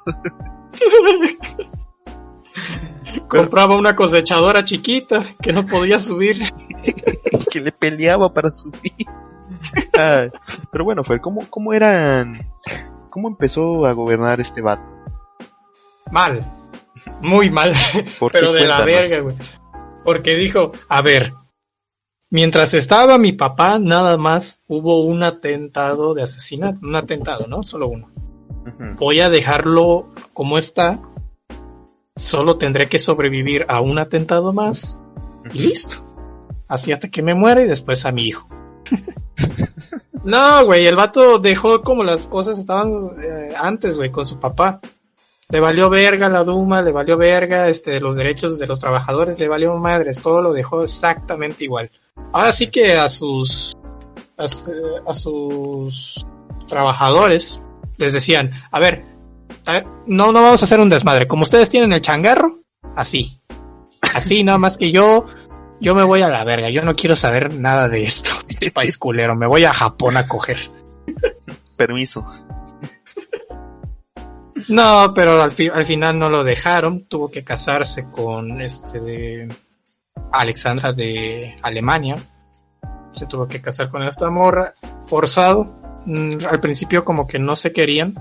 Compraba una cosechadora chiquita que no podía subir. [laughs] que le peleaba para subir. Ay, pero bueno, Fer, ¿cómo, ¿cómo eran? ¿Cómo empezó a gobernar este vato? Mal. Muy mal. [laughs] Pero de la verga, güey. Porque dijo, a ver, mientras estaba mi papá, nada más hubo un atentado de asesinato. Un atentado, ¿no? Solo uno. Voy a dejarlo como está. Solo tendré que sobrevivir a un atentado más y listo. Así hasta que me muera y después a mi hijo. [laughs] no, güey, el vato dejó como las cosas estaban eh, antes, güey, con su papá. Le valió verga la Duma, le valió verga este, los derechos de los trabajadores, le valió madres, todo lo dejó exactamente igual. Ahora sí que a sus, a, su- a sus trabajadores les decían, a ver, eh, no, no vamos a hacer un desmadre. Como ustedes tienen el changarro, así. Así, nada más que yo, yo me voy a la verga. Yo no quiero saber nada de esto. [laughs] Pinche país culero. Me voy a Japón a coger. Permiso. No, pero al, fi- al final no lo dejaron. Tuvo que casarse con este de Alexandra de Alemania. Se tuvo que casar con esta morra. Forzado. Mm, al principio como que no se querían.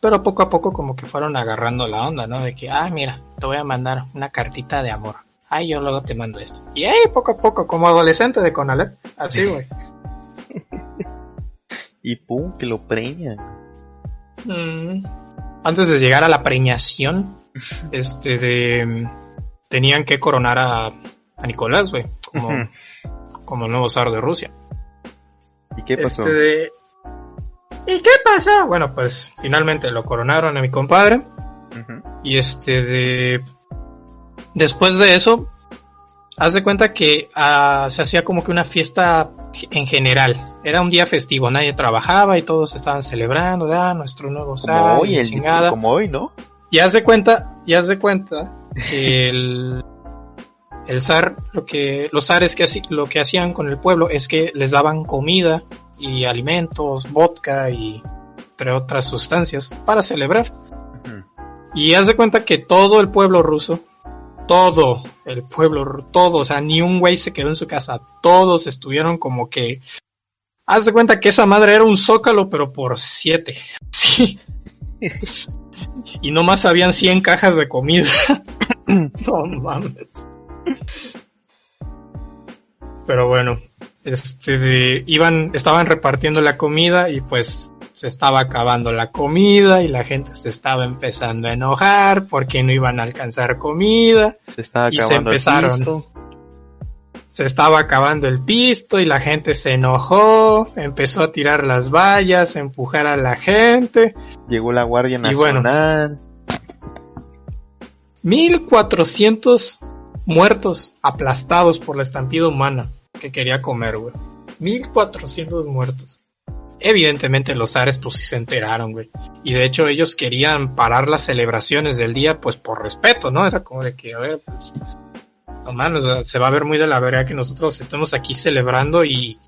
Pero poco a poco como que fueron agarrando la onda, ¿no? De que, ah, mira, te voy a mandar una cartita de amor. Ay, yo luego te mando esto. Y ahí poco a poco, como adolescente de Conalep. Así, güey. [laughs] Y pum, que lo preñan. Mm. Antes de llegar a la preñación, [laughs] este de tenían que coronar a, a Nicolás, güey, como, como el nuevo zar de Rusia. ¿Y qué pasó? Este de- ¿Y qué pasó? Bueno, pues finalmente lo coronaron a mi compadre. Y este de. Después de eso, haz de cuenta que ah, se hacía como que una fiesta en general. Era un día festivo, nadie trabajaba y todos estaban celebrando, de, ah, nuestro nuevo Como hoy, el, chingada. como hoy, ¿no? Y haz de cuenta, y haz de cuenta que el, el zar, lo que, los zares que lo que hacían con el pueblo es que les daban comida y alimentos, vodka y entre otras sustancias para celebrar. Y haz de cuenta que todo el pueblo ruso, todo el pueblo, todo, o sea, ni un güey se quedó en su casa, todos estuvieron como que, haz de cuenta que esa madre era un zócalo, pero por siete. [laughs] Sí. y nomás habían 100 cajas de comida. [coughs] no mames. Pero bueno, este, de- iban, estaban repartiendo la comida y pues se estaba acabando la comida y la gente se estaba empezando a enojar porque no iban a alcanzar comida. Se estaba Y se el empezaron. pisto. Se estaba acabando el pisto y la gente se enojó, empezó a tirar las vallas, a empujar a la gente. Llegó la Guardia Y bueno. Nacional. 1400 muertos aplastados por la estampida humana que quería comer, güey. 1400 muertos. Evidentemente los zares pues sí se enteraron, güey. Y de hecho ellos querían parar las celebraciones del día pues por respeto, ¿no? Era como de que, a ver, pues... No mames, o sea, se va a ver muy de la verga que nosotros estemos aquí celebrando y,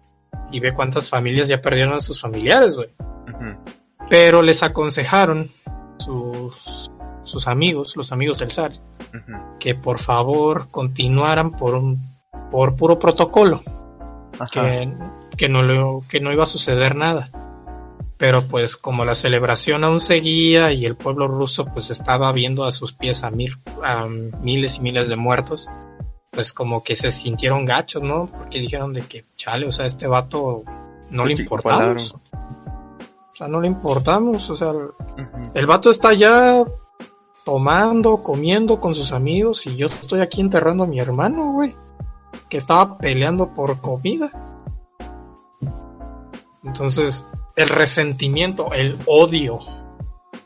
y ve cuántas familias ya perdieron a sus familiares, güey pero les aconsejaron sus, sus amigos, los amigos del zar, que por favor continuaran por un por puro protocolo, que, que no le- que no iba a suceder nada. Pero pues como la celebración aún seguía y el pueblo ruso pues estaba viendo a sus pies a mil a miles y miles de muertos, pues como que se sintieron gachos, ¿no? Porque dijeron de que, chale, o sea, este vato no le Sí, importamos. O sea, no le importamos, o sea, el vato está ya tomando, comiendo con sus amigos y yo estoy aquí enterrando a mi hermano, güey, que estaba peleando por comida. Entonces, el resentimiento, el odio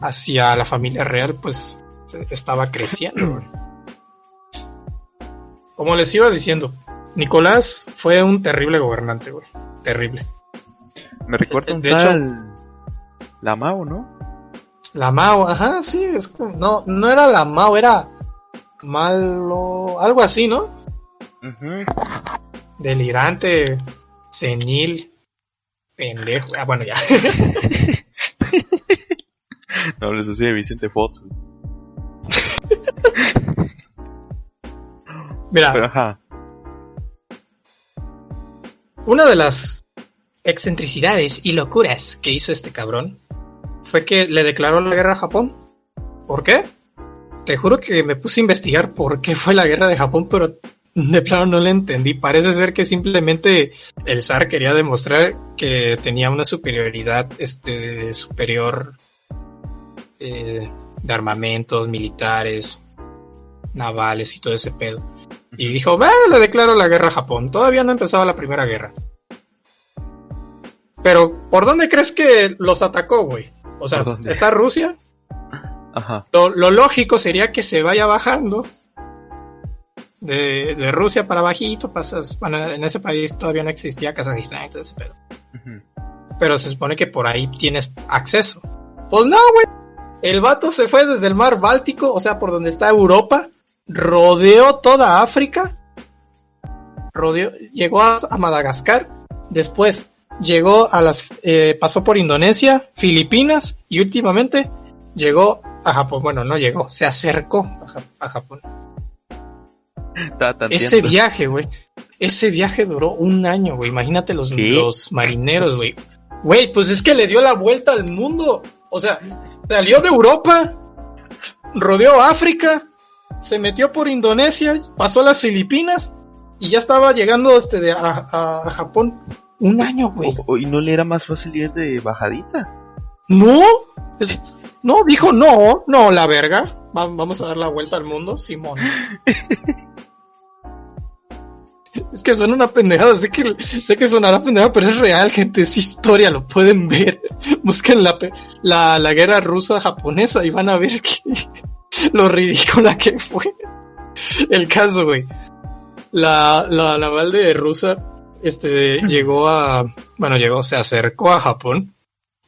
hacia la familia real, pues se- estaba creciendo. Como les iba diciendo, Nicolás fue un terrible gobernante, güey. Terrible. Me recuerda un De hecho-. La Mao, ¿no? La Mao, ajá, sí, es que no, no era la Mao, era malo, algo así, ¿no? Delirante, senil, pendejo. Ah, bueno, ya. [laughs] No, les decía Vicente Fox. [laughs] Mira, Pero ajá. una de las excentricidades y locuras que hizo este cabrón fue que le declaró la guerra a Japón. ¿Por qué? Te juro que me puse a investigar por qué fue la guerra de Japón, pero de plano no le entendí. Parece ser que simplemente el zar quería demostrar que tenía una superioridad este, superior eh, de armamentos militares, navales y todo ese pedo. Y dijo, "Va, le declaro la guerra a Japón. Todavía no empezaba la primera guerra. Pero, ¿por dónde crees que los atacó, güey? O sea, está Rusia. Ajá. Lo, lo lógico sería que se vaya bajando de, de Rusia para bajito. Pasas, bueno, en ese país todavía no existía Kazajistán y todo ese pedo. Ujú. Pero se supone que por ahí tienes acceso. Pues no, güey. El vato se fue desde el mar Báltico, o sea, por donde está Europa, rodeó toda África, rodeó, llegó a, a Madagascar, después llegó a las, eh, pasó por Indonesia, Filipinas y últimamente llegó a Japón. Bueno, no llegó, se acercó a Japón. Ese viaje, güey. Ese viaje duró un año, güey. Imagínate los, marineros, güey. Güey, pues es que le dio la vuelta al mundo. O sea, salió de Europa, rodeó África, se metió por Indonesia, pasó las Filipinas y ya estaba llegando este de, a, Japón. Un año, güey. ¿Y no le era más fácil ir de bajadita? No, es- no, dijo no, no, la verga. Va- vamos a dar la vuelta al mundo, Simón. [laughs] Es que suena una pendejada, sé que, sé que sonará pendejada, pero es real, gente, es historia, lo pueden ver. [laughs] Busquen la, la, la guerra rusa-japonesa y van a ver que [laughs] lo ridícula que fue. El caso, güey. La, la naval de Rusia, este, llegó a, bueno, llegó, se acercó a Japón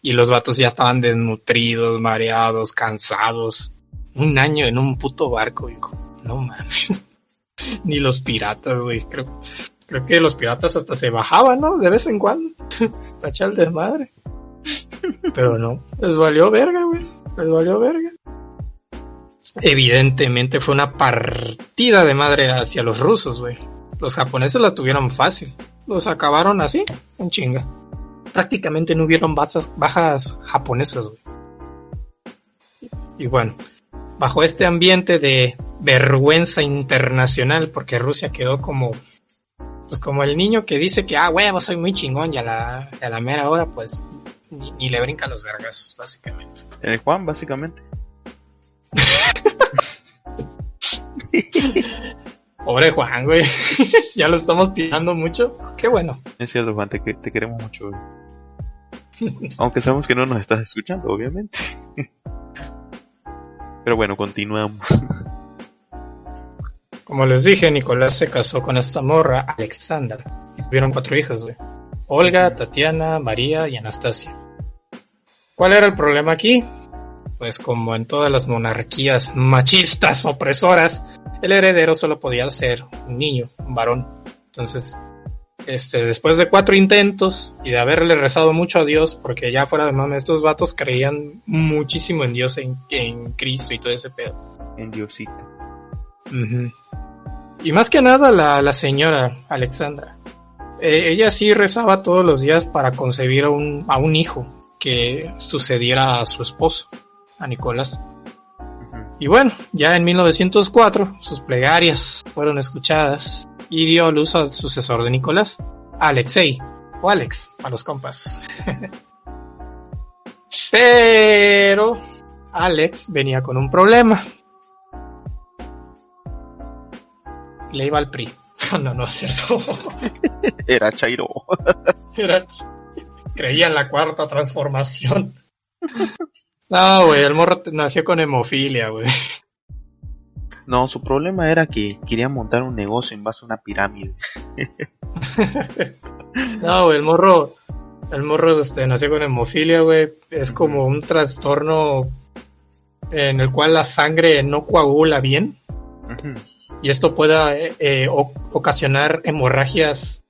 y los vatos ya estaban desnutridos, mareados, cansados. Un año en un puto barco, hijo. No mames. [laughs] [laughs] Ni los piratas, güey. Creo, creo que los piratas hasta se bajaban, ¿no? De vez en cuando. [laughs] Para echar. Pero no. Les valió verga, güey. Les valió verga. Evidentemente fue una partida de madre hacia los rusos, güey. Los japoneses la tuvieron fácil. Los acabaron así, en chinga prácticamente no hubieron bajas, bajas japonesas, güey. Y bueno, bajo este ambiente de vergüenza internacional, porque Rusia quedó como, pues como el niño que dice que, ah, huevo, soy muy chingón, y a la, a la mera hora, pues, ni, ni le brinca los vergas, básicamente. El Juan, básicamente. [laughs] Pobre Juan, güey. [laughs] ya lo estamos tirando mucho. Qué bueno. Es cierto, Juan, te, te queremos mucho. güey. Aunque sabemos que no nos estás escuchando, obviamente. [laughs] Pero bueno, continuamos. [laughs] Como les dije, Nicolás se casó con esta morra, Alexandra. Y tuvieron cuatro hijas, güey. Olga, Tatiana, María y Anastasia. ¿Cuál era el problema aquí? Pues como en todas las monarquías machistas opresoras, el heredero solo podía ser un niño, un varón. Entonces, este, después de cuatro intentos y de haberle rezado mucho a Dios, porque ya fuera de mame, estos vatos creían muchísimo en Dios, en, en Cristo y todo ese pedo. En Diosito. Y más que nada la, la señora Alexandra. Eh, ella sí rezaba todos los días para concebir a un, a un hijo que sucediera a su esposo, a Nicolás. Y bueno, ya en 1904 sus plegarias fueron escuchadas y dio luz al sucesor de Nicolás, Alexei, o Alex, a los compas. [laughs] Pero Alex venía con un problema. Le iba al PRI. [laughs] No, no es cierto. [laughs] Era Chairo. Era- Creía en la cuarta transformación. No, güey, el morro nació con hemofilia, güey. No, su problema era que quería montar un negocio en base a una pirámide. [laughs] No, güey, el morro, el morro este, nació con hemofilia, güey. Es como un trastorno en el cual la sangre no coagula bien y esto pueda eh, eh, ocasionar hemorragias,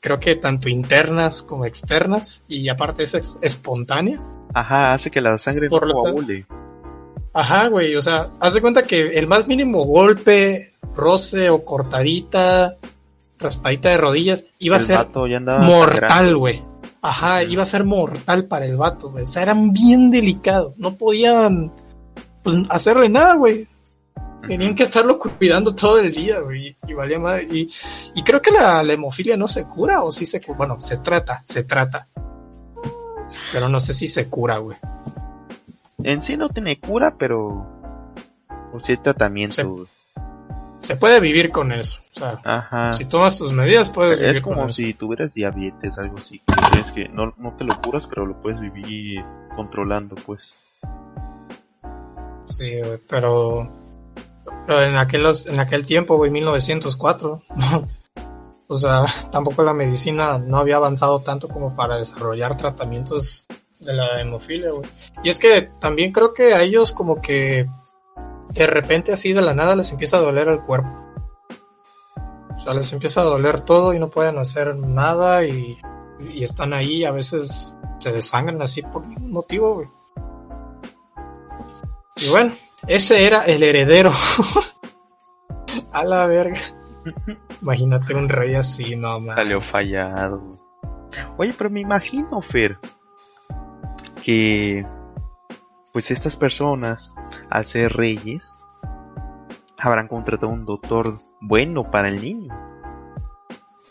creo que tanto internas como externas y aparte es espontánea. Ajá, hace que la sangre Por no coagule. Ajá, güey, o sea, haz de cuenta que el más mínimo golpe, roce o cortadita, raspadita de rodillas, iba a ser mortal, güey. Ajá, iba a ser mortal para el vato, güey. O sea, eran bien delicados. No podían pues, hacerle nada, güey. Tenían que estarlo cuidando todo el día, güey. Y valía madre. Y, y creo que la, la hemofilia no se cura, o sí se cura. Bueno, se trata, se trata. Pero no sé si se cura, güey. En sí no tiene cura, pero por sí hay tratamiento. Se puede vivir con eso. O sea, Ajá. si tomas tus medidas, puedes vivir Es con como eso. si tuvieras diabetes, algo así. Tienes que no, no te lo curas, pero lo puedes vivir controlando, pues. Sí, pero, pero en aquel, en aquel tiempo, güey, 1904, [laughs] o sea, tampoco la medicina no había avanzado tanto como para desarrollar tratamientos de la hemofilia, güey. Y es que también creo que a ellos como que de repente así de la nada les empieza a doler el cuerpo. O sea, les empieza a doler todo y no pueden hacer nada y, y están ahí, a veces se desangran así por ningún motivo, güey. Y bueno, ese era el heredero. [laughs] a la verga. Imagínate un rey así, no mames. Salió fallado. Oye, pero me imagino, Fer, que pues estas personas, al ser reyes, habrán contratado un doctor bueno para el niño.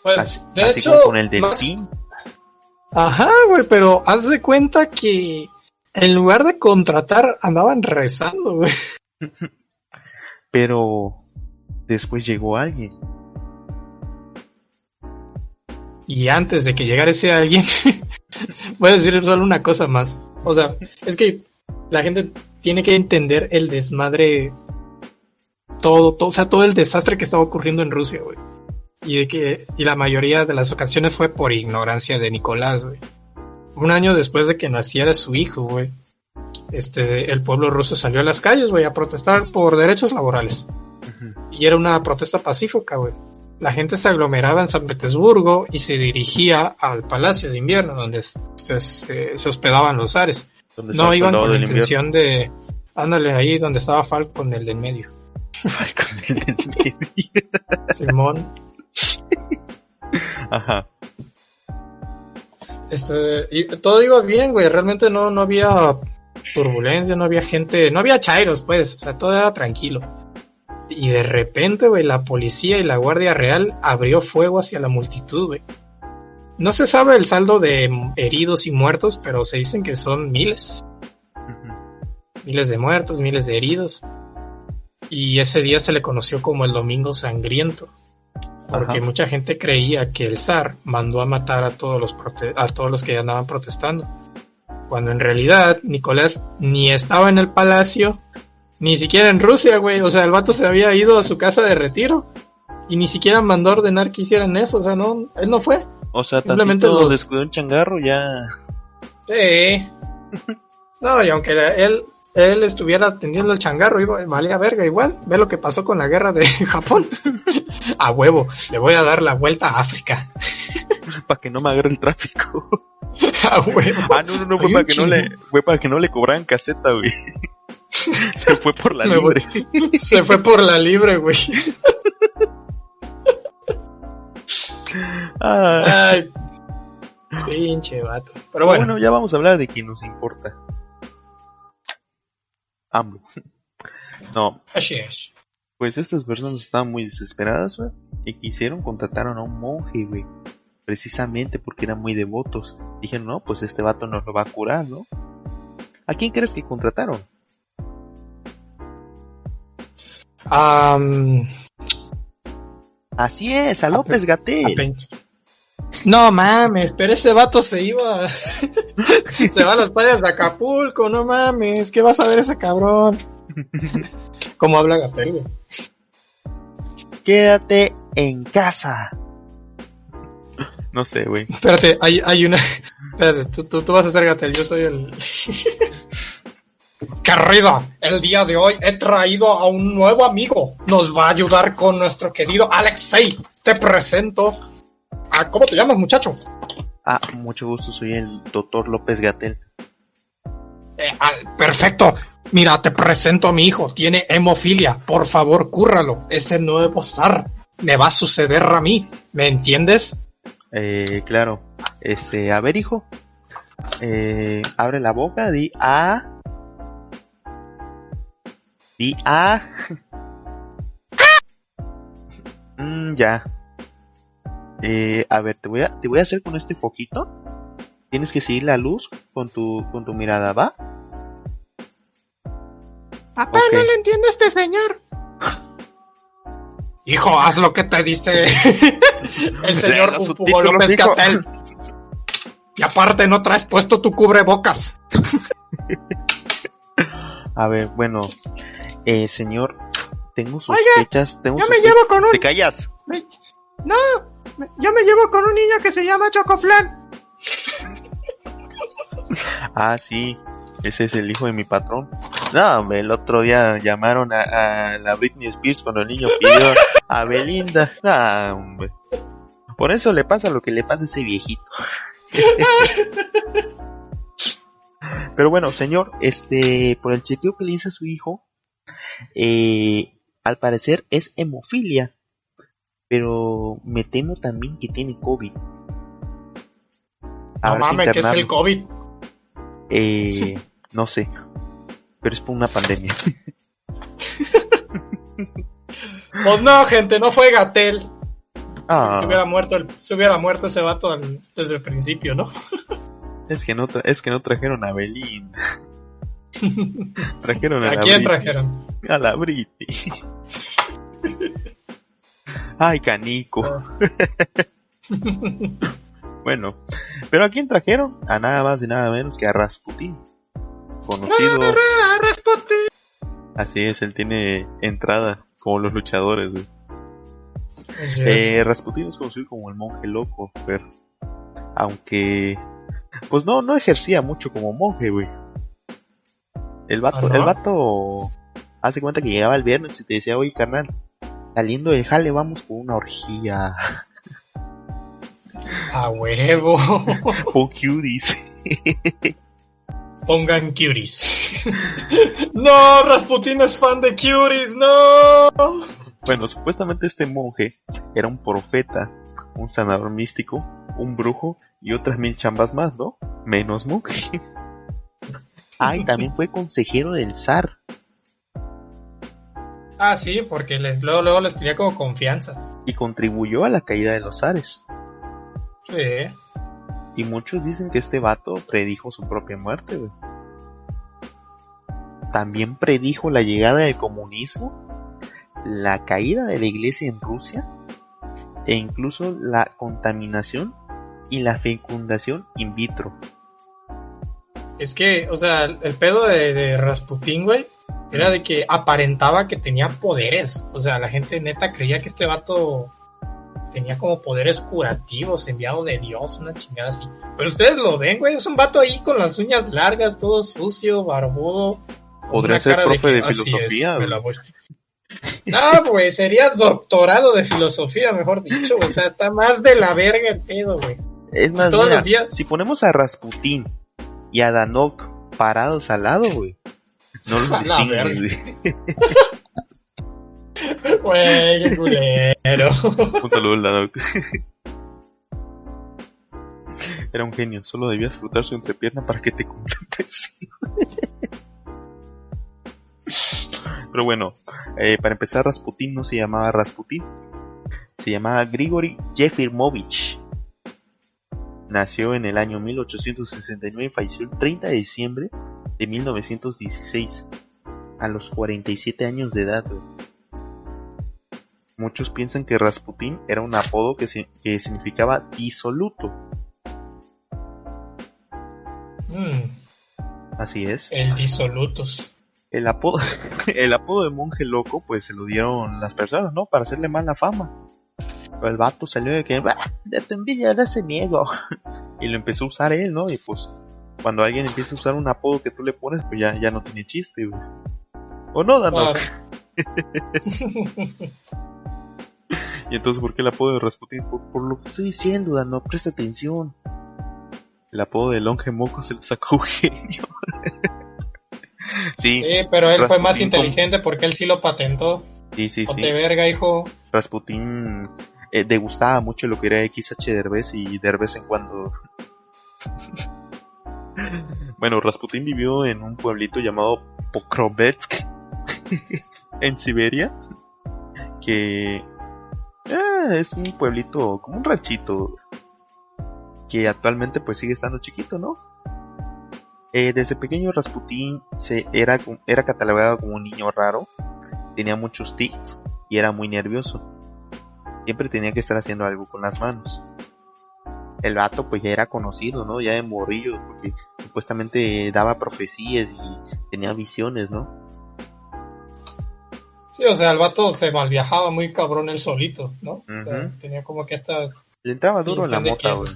Pues, así de así hecho, como con el más- delfín. Ajá, güey, pero haz de cuenta que en lugar de contratar andaban rezando, güey. [laughs] Pero después llegó alguien. Y antes de que llegara ese alguien, [laughs] [laughs] voy a decir solo una cosa más. O sea, es que la gente tiene que entender el desmadre, todo, todo, o sea, todo el desastre que estaba ocurriendo en Rusia, güey. Y de que, y la mayoría de las ocasiones fue por ignorancia de Nicolás, güey. Un año después de que naciera su hijo, güey, este, el pueblo ruso salió a las calles, güey, a protestar por derechos laborales. Y era una protesta pacífica, güey. La gente se aglomeraba en San Petersburgo y se dirigía al Palacio de Invierno, donde se, se- se hospedaban los zares. ¿Dónde está No el iban con la invierno? intención de... Ándale, ahí donde estaba Falcon, el del medio. [laughs] Falcon del medio. [laughs] Simón. [laughs] Ajá. Este, y todo iba bien, güey. Realmente no, no había turbulencia, no había gente, no había chairos, pues. O sea, todo era tranquilo. Y de repente, güey, la policía y la Guardia Real abrió fuego hacia la multitud, güey. No se sabe el saldo de heridos y muertos, pero se dicen que son miles. Miles de muertos, miles de heridos. Y ese día se le conoció como el Domingo Sangriento. Porque Ajá. mucha gente creía que el zar mandó a matar a todos los a todos los que andaban protestando. Cuando en realidad Nicolás ni estaba en el palacio, ni siquiera en Rusia, güey. O sea, el vato se había ido a su casa de retiro. Y ni siquiera mandó a ordenar que hicieran eso. O sea, no, él no fue. O sea, Simplemente los- descuidó un changarro ya. Sí. [laughs] No, y aunque él, él estuviera atendiendo el changarro, iba, valía verga igual. Ve lo que pasó con la guerra de [laughs] Japón. a huevo, le voy a dar la vuelta a África. [laughs] para que no me agarre el tráfico. a huevo. Ah, no, no, no, fue para que no le, fue para que no le cobraran caseta, güey. [laughs] Se fue por la libre. [laughs] Se fue por la libre, güey. Ay, pinche vato. Pero bueno, bueno. ya vamos a hablar de quien nos importa. AMLO. No, Así es. pues estas personas estaban muy desesperadas, güey. Y quisieron, contrataron a un monje, güey. Precisamente porque eran muy devotos. Dijeron, no, pues este vato nos lo va a curar, ¿no? ¿A quién crees que contrataron? Así es, a López Gatel. apen- No mames, pero ese vato se iba. [laughs] se va a las playas de Acapulco, no mames. ¿Qué vas a ver ese cabrón? ¿Cómo habla Gatel, güey? Quédate en casa. No sé, güey. Espérate, hay, hay una. [laughs] Espérate, tú, tú, tú vas a ser Gatel, yo soy el. [laughs] Querido, el día de hoy he traído a un nuevo amigo. Nos va a ayudar con nuestro querido Alexei. Te presento. a ¿Cómo te llamas, muchacho? Ah, mucho gusto, soy el doctor López Gatel. Eh, ah, perfecto. Mira, te presento a mi hijo. Tiene hemofilia. Por favor, cúrralo. Ese nuevo zar me va a suceder a mí. ¿Me entiendes? Eh, claro. Este, a ver, hijo. Eh, abre la boca, di A. Di A. Mm, ya. Eh, a ver, te voy a, te voy a hacer con este foquito. Tienes que seguir la luz con tu, con tu mirada, ¿va? Papá, no le entiendo a este señor. [laughs] Hijo, haz lo que te dice [laughs] el señor Hugo López. Gatel. Y aparte no traes puesto tu cubrebocas. [laughs] A ver, bueno. Eh, señor, tengo sospechas, tengo Yo me sospechas- llevo con un... ¿Te callas? me- No, me- yo me llevo con un niño que se llama Chocoflan. [laughs] Ah, sí. Ese es el hijo de mi patrón. No, el otro día llamaron a, a la Britney Spears cuando el niño pidió [laughs] a Belinda. Ah, hombre. Por eso le pasa lo que le pasa a ese viejito. [laughs] Pero bueno, señor, este, por el chequeo que le hizo a su hijo, eh, al parecer es hemofilia, pero me temo también que tiene COVID. No mames, que es el. COVID. Eh, no sé, pero es por una pandemia. [laughs] Pues no, gente, no fue Gatel. Ah, Se hubiera muerto, el- se hubiera muerto ese vato al- desde el principio, ¿no? [laughs] es que no, es que no trajeron a Belinda. Trajeron a, ¿A la quién Britney. trajeron? A la. Ay, canico. [laughs] Bueno, pero ¿a quién trajeron? A nada más y nada menos que a Rasputin. Conocido. Ah, Rasputin. Así es, él tiene entrada como los luchadores. Eh, Rasputin es conocido como el monje loco, pero aunque pues no, no ejercía mucho como monje, güey. El vato, ¿Ah, no? el vato hace cuenta que llegaba el viernes y te decía, oye carnal, saliendo del jale vamos por una orgía. [laughs] A huevo. [laughs] o cuties. [laughs] Pongan cuties. no, Rasputin es fan de cuties, no. Bueno, supuestamente este monje era un profeta, un sanador místico, un brujo y otras mil chambas más, ¿no? Menos monje. Ah, y también fue consejero del zar. Ah, sí, porque les, luego, luego les tenía como confianza. y contribuyó a la caída de los zares. Sí. Y muchos dicen que este vato predijo su propia muerte, güey. También predijo la llegada del comunismo, la caída de la iglesia en Rusia e incluso la contaminación y la fecundación in vitro. Es que, o sea, el pedo de, de Rasputin, güey, era de que aparentaba que tenía poderes. O sea, la gente neta creía que este vato tenía como poderes curativos, enviado de Dios, una chingada así. Pero ustedes lo ven, güey, es un vato ahí con las uñas largas, todo sucio, barbudo. Podría ser profe de "Así es, filosofía. No, güey, sería doctorado de filosofía, mejor dicho. O sea, está más de la verga el pedo, güey. Es más, mira, días. si ponemos a Rasputín y a Danok parados al lado, güey, no los [laughs] verga. güey. [laughs] Güey, qué culero. [laughs] Un saludo al Danok. Era un genio, solo debías frotar su entrepierna para que te contentes. Pero bueno, eh, para empezar, Rasputín no se llamaba Rasputín, se llamaba Grigory Yefimovich. Nació en el año 1869 y falleció el 30 de diciembre de 1916, a los 47 años de edad. Muchos piensan que Rasputín era un apodo que, que significaba disoluto. Mm, Así es. el disolutos. El apodo, [laughs] el apodo de monje loco, pues se lo dieron las personas, ¿no? Para hacerle mala fama. Pero el vato salió de que, "Bah, de tu envidia no ese miedo. [laughs] Y lo empezó a usar él, ¿no? Y pues, cuando alguien empieza a usar un apodo que tú le pones, pues ya, ya no tiene chiste, güey. ¿O no, Dano? Claro. [laughs] Y entonces, ¿por qué el apodo de Rasputin? Por, por lo que estoy diciendo, Dano, presta atención. El apodo de Longe Moco se lo sacó Eugenio. [laughs] sí, Sí, pero él fue más inteligente porque él sí lo patentó. Sí, sí, O sí. verga, hijo. Rasputín eh, degustaba mucho lo que era XH Derbez y de vez en cuando. [laughs] bueno, Rasputín vivió en un pueblito llamado Pokrovets [laughs] en Siberia, que eh, es un pueblito como un ranchito que actualmente pues sigue estando chiquito, ¿no? Eh, desde pequeño Rasputín se era, era catalogado como un niño raro, tenía muchos tics y era muy nervioso siempre tenía que estar haciendo algo con las manos. El vato pues ya era conocido, ¿no? Ya de morrillo, porque supuestamente daba profecías y tenía visiones, ¿no? Sí, o sea, el vato se malviajaba muy cabrón él solito, ¿no? O sea, tenía como que estas... Le entraba duro en la mota, güey.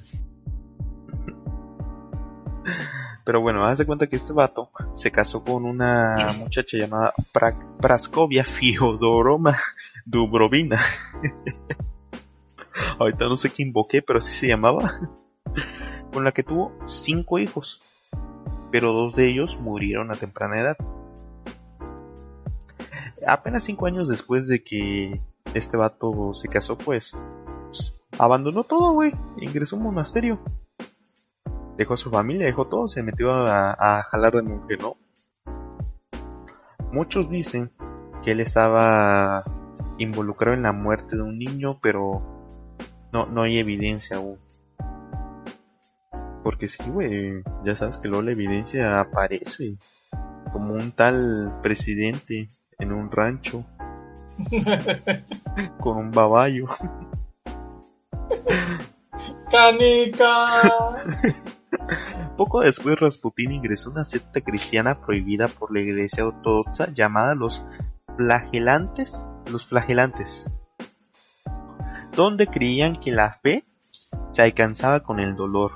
Pero bueno, haz de cuenta que este vato se casó con una muchacha llamada Pra- Praskovia Fiodoroma Dubrovina. [laughs] Ahorita no sé qué invoqué, pero así se llamaba. [laughs] Con la que tuvo cinco hijos. Pero dos de ellos murieron a temprana edad. Apenas cinco años después de que este vato se casó, pues pues, abandonó todo, güey. Ingresó a un monasterio. Dejó a su familia, dejó todo, se metió a, a jalar de monje, ¿no? Muchos dicen que él estaba involucrado en la muerte de un niño, pero no, no hay evidencia aún. Porque sí, güey, ya sabes que luego la evidencia aparece como un tal presidente en un rancho [laughs] con un baballo. ¡Canica! [laughs] [laughs] Poco después Rasputín ingresó a una secta cristiana prohibida por la iglesia ortodoxa llamada los flagelantes, los flagelantes, donde creían que la fe se alcanzaba con el dolor.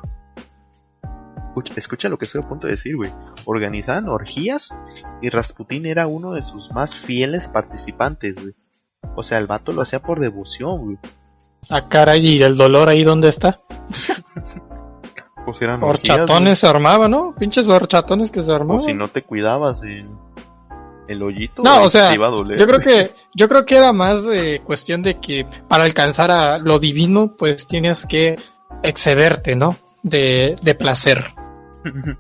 Escucha, escucha lo que estoy a punto de decir, güey. Organizaban orgías y Rasputín era uno de sus más fieles participantes, güey. O sea, el vato lo hacía por devoción, güey. Ah, caray, ¿y el dolor ahí dónde está? [laughs] Pues eran orgías. Horchatones se armaba, ¿no? Pinches horchatones que se O armaban. si no te cuidabas el, el hoyito, No, o sea, te iba a doler. Yo creo que, [laughs] yo creo que era más de cuestión de que para alcanzar a lo divino, pues tienes que excederte, ¿no? De, de placer. [laughs]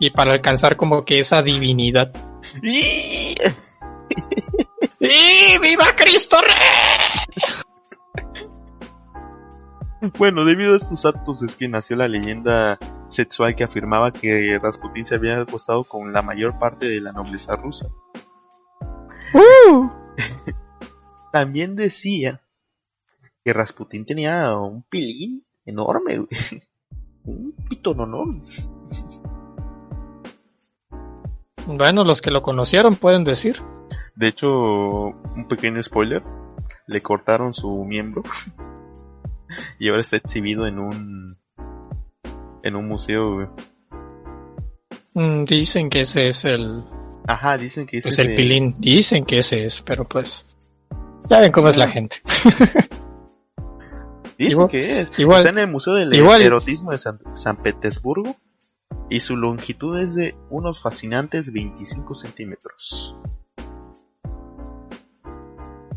Y para alcanzar como que esa divinidad. [laughs] ¡Y viva Cristo Rey! Bueno, debido a estos actos es que nació la leyenda sexual que afirmaba que Rasputín se había acostado con la mayor parte de la nobleza rusa. [laughs] También decía que Rasputín tenía un pilín enorme, güey. Un pitononón. Bueno, los que lo conocieron pueden decir. De hecho, un pequeño spoiler, le cortaron su miembro y ahora está exhibido en un en un museo. güey. Mm, Dicen que ese es el, Ajá, dicen que ese es el de- pilín. Dicen que ese es, pero pues. Ya ven cómo es la gente. [laughs] Dicen Igual- que es. igual- Está en el Museo del igual- Erotismo de San, San Petersburgo y su longitud es de unos fascinantes 25 centímetros.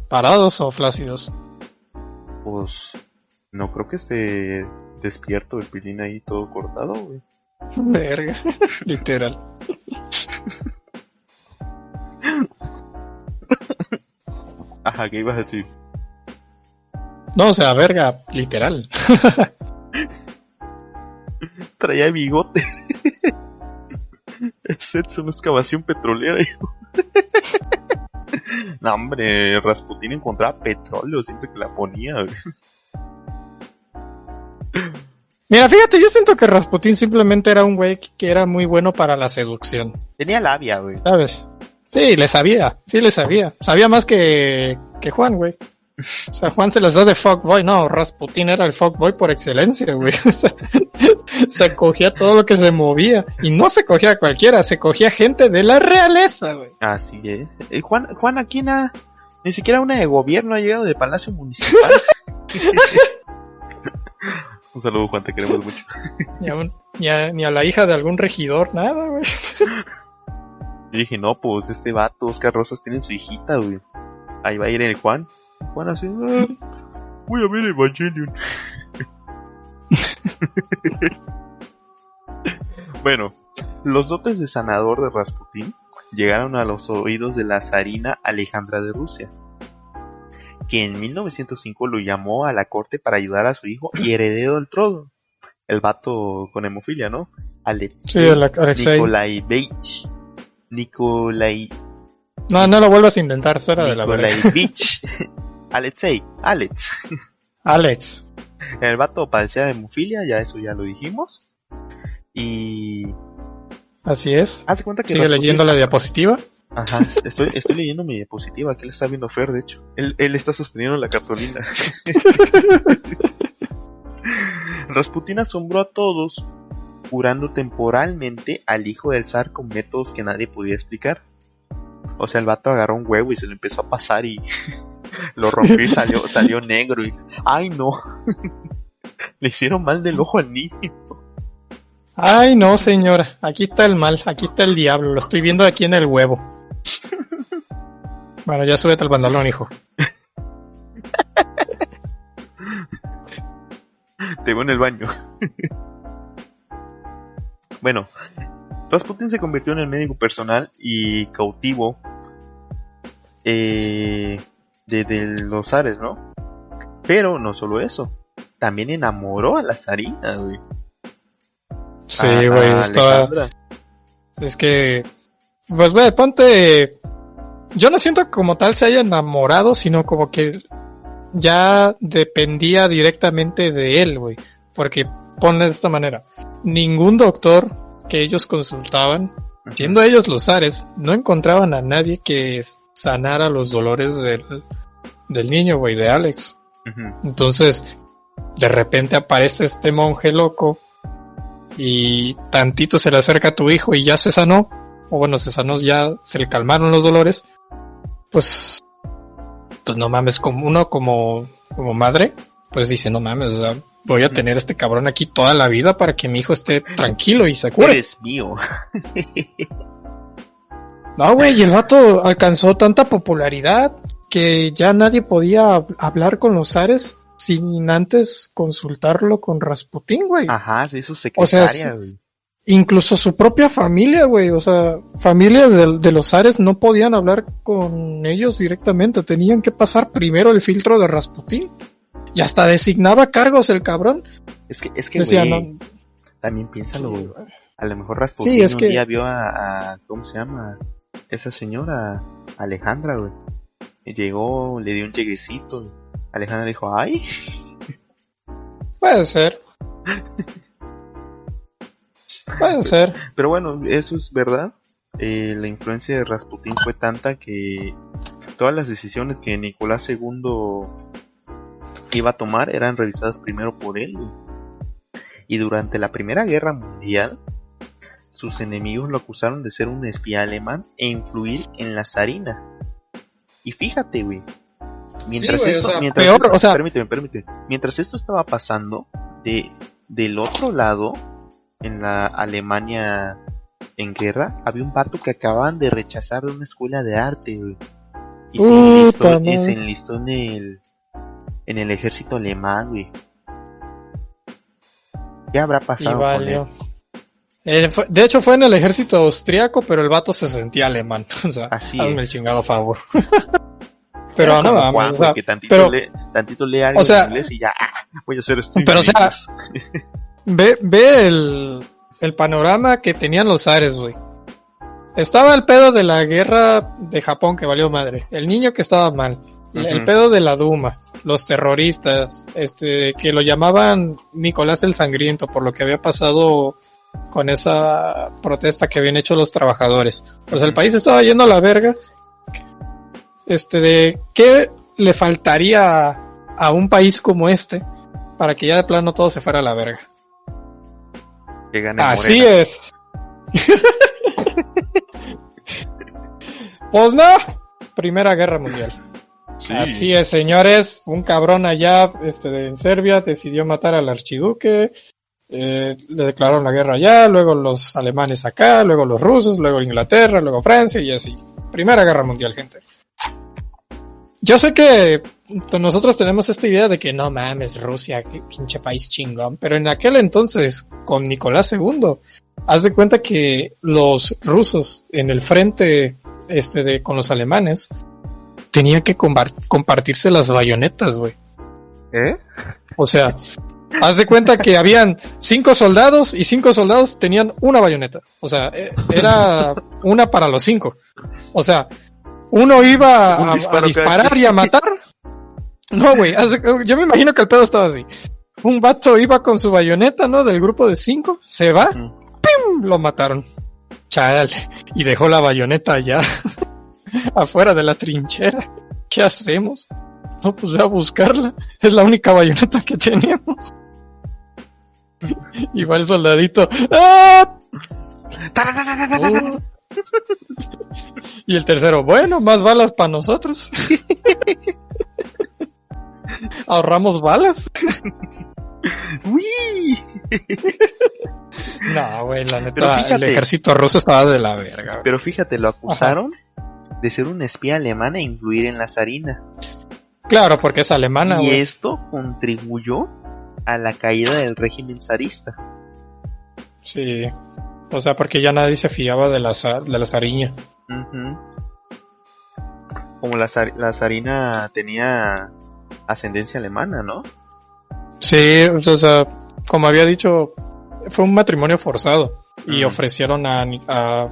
¿Parados o flácidos? Pues no creo que esté despierto el pilín ahí todo cortado, güey. Verga. [laughs] Literal. [laughs] Ajá, ¿qué ibas a decir? No, o sea, verga, literal. [laughs] Traía bigote. Es es una excavación petrolera, hijo. No, hombre, Rasputín encontraba petróleo siempre que la ponía. güey. Mira, fíjate, yo siento que Rasputín simplemente era un güey que era muy bueno para la seducción, Tenía labia, güey. ¿sabes? Sí, le sabía, sí le sabía. Sabía más que, que Juan, güey. O sea, Juan se las da de fuckboy, no, Rasputín era el fuckboy por excelencia, güey. [laughs] O sea, se cogía todo lo que se movía. Y no se cogía a cualquiera, se cogía gente de la realeza, güey. Así es. Eh, Juan, Juan aquí na- ni siquiera una de gobierno ha llegado de Palacio Municipal. [laughs] [laughs] Un saludo, Juan, te queremos mucho. [laughs] Ni a, un- ni a- ni a la hija de algún regidor, nada, güey. Yo dije, no, pues este vato, Oscar Rosas, tiene su hijita, güey. Ahí va a ir el Juan. Juan así, "Ah, voy a ver Evangelion. [laughs] bueno, los dotes de sanador de Rasputín llegaron a los oídos de la zarina Alejandra de Rusia, que en 1905 lo llamó a la corte para ayudar a su hijo y heredero del trono. El vato con hemofilia, ¿no? Alexei Sí, Alexei. Nikolaevich. Nikolai, No, no lo vuelvas a intentar, será de la verga. Nikolaevich. [laughs] Alexei, Alex. Alex. El vato padecía de hemofilia, ya eso ya lo dijimos. Y Así es. hace cuenta que Sigue leyendo la diapositiva. Ajá, estoy, estoy leyendo mi diapositiva, que él está viendo Fer, de hecho. Él, él está sosteniendo la cartulina. [laughs] Rasputín asombró a todos, curando temporalmente al hijo del zar con métodos que nadie podía explicar. O sea, el vato agarró un huevo y se lo empezó a pasar y [laughs] lo rompió y salió, salió negro y... ¡Ay, no! [laughs] Le hicieron mal del ojo al niño. Ay, no, señora. Aquí está el mal. Aquí está el diablo. Lo estoy viendo aquí en el huevo. Bueno, ya súbete al pantalón, hijo. [laughs] Te veo en el baño. bueno, Rasputin se convirtió en el médico personal y cautivo eh, de, de los zares, ¿no? Pero no solo eso, también enamoró a la zarina, güey. Sí, güey. Es que. Pues, güey, ponte. Yo no siento que como tal se haya enamorado, sino como que ya dependía directamente de él, güey. Porque ponle de esta manera. Ningún doctor que ellos consultaban, siendo ellos los Ares, no encontraban a nadie que sanara los dolores del, del niño, güey, de Alex. Entonces, de repente aparece este monje loco y tantito se le acerca a tu hijo y ya se sanó, o bueno, se sanó, ya se le calmaron los dolores, pues, pues no mames, como uno como, como madre, pues dice, no mames, o sea, voy a tener este cabrón aquí toda la vida para que mi hijo esté tranquilo y se cure. Eres mío. [laughs] No, güey, y el vato alcanzó tanta popularidad que ya nadie podía hab- hablar con los Ares sin antes consultarlo con Rasputín, güey. Ajá, O sea, secretaria, sí. güey. Incluso su propia familia, güey. O sea, familias de, de los Ares no podían hablar con ellos directamente. Tenían que pasar primero el filtro de Rasputín. Y hasta designaba cargos el cabrón. Es que, es que, Decía, no. también Sí, piénsalo, güey. güey. A lo mejor Rasputin Sí, es un que- día vio a, a- ¿cómo se llama? Esa señora, Alejandra, güey. Llegó, le dio un lleguecito. Alejandra dijo, ay, Puede ser. [laughs] Puede ser. pero bueno, eso es verdad. Eh, la influencia de Rasputín fue tanta que todas las decisiones que Nicolás II iba a tomar eran revisadas primero por él. Y durante la Primera Guerra Mundial, sus enemigos lo acusaron de ser un espía alemán e influir en la zarina. Y fíjate, güey. Mientras güey, o esto, sea, mientras peor, esto- o sea- permíteme, permíteme. Mientras esto estaba pasando, de, del otro lado, en la Alemania en guerra, había un vato que acababan de rechazar de una escuela de arte, güey. Y se Puta enlistó, y madre. se enlistó en el, en el ejército alemán, güey. ¿Qué habrá pasado con él? Eh, fue- de hecho fue en el ejército austriaco, pero el vato se sentía alemán. [laughs] O sea, Así hazme el chingado favor. [laughs] pero no o sea, que tantito, pero- lee, tantito lee algo o sea- en inglés y ya, [laughs] voy a hacer stream Pero, o sea. Ve, ve el, el panorama que tenían los Ares, güey. Estaba el pedo de la guerra de Japón que valió madre. El niño que estaba mal. El pedo de la Duma. Los terroristas. Este, que lo llamaban Nicolás el Sangriento por lo que había pasado con esa protesta que habían hecho los trabajadores. Pues el Ujú. país estaba yendo a la verga. Este, de qué le faltaría a un país como este para que ya de plano todo se fuera a la verga. Que gane Así Morena. es. pues no, Primera Guerra Mundial. Sí. Así es, señores. Un cabrón allá este, en Serbia decidió matar al archiduque. eh, le declararon la guerra allá, luego los alemanes acá, luego los rusos, luego Inglaterra, luego Francia y así. Primera Guerra Mundial, gente. Yo sé que nosotros tenemos esta idea de que no mames, Rusia, qué pinche país chingón, pero en aquel entonces, con Nicolás II, haz de cuenta que los rusos en el frente este de con los alemanes tenían que compartirse las bayonetas, güey. ¿Eh? O sea, haz de cuenta que habían cinco soldados y cinco soldados tenían una bayoneta. O sea, e- era una para los cinco. O sea, uno iba a, a disparar y a matar. No, güey, yo me imagino que el pedo estaba así. Un vato iba con su bayoneta, ¿no? Del grupo de cinco, se va. ¡pim! lo mataron. Chale. Y dejó la bayoneta allá, [laughs] afuera de la trinchera. ¿Qué hacemos? No, pues voy a buscarla. Es la única bayoneta que tenemos. [laughs] Y va el soldadito. ¡Ah! Oh. Y el tercero, bueno, más balas para nosotros. [laughs] Ahorramos balas. ¡Uy! No, güey, la neta, el ejército ruso estaba de la verga. Pero fíjate, lo acusaron de ser un espía alemán e influir en la zarina. Claro, porque es alemana, y esto contribuyó a la caída del régimen zarista. Sí. O sea, porque ya nadie se fiaba de la, za- de la zariña. Ujú. Como la, zar- la zarina tenía ascendencia alemana, ¿no? Sí, o sea, como había dicho, fue un matrimonio forzado. Y ofrecieron a, a,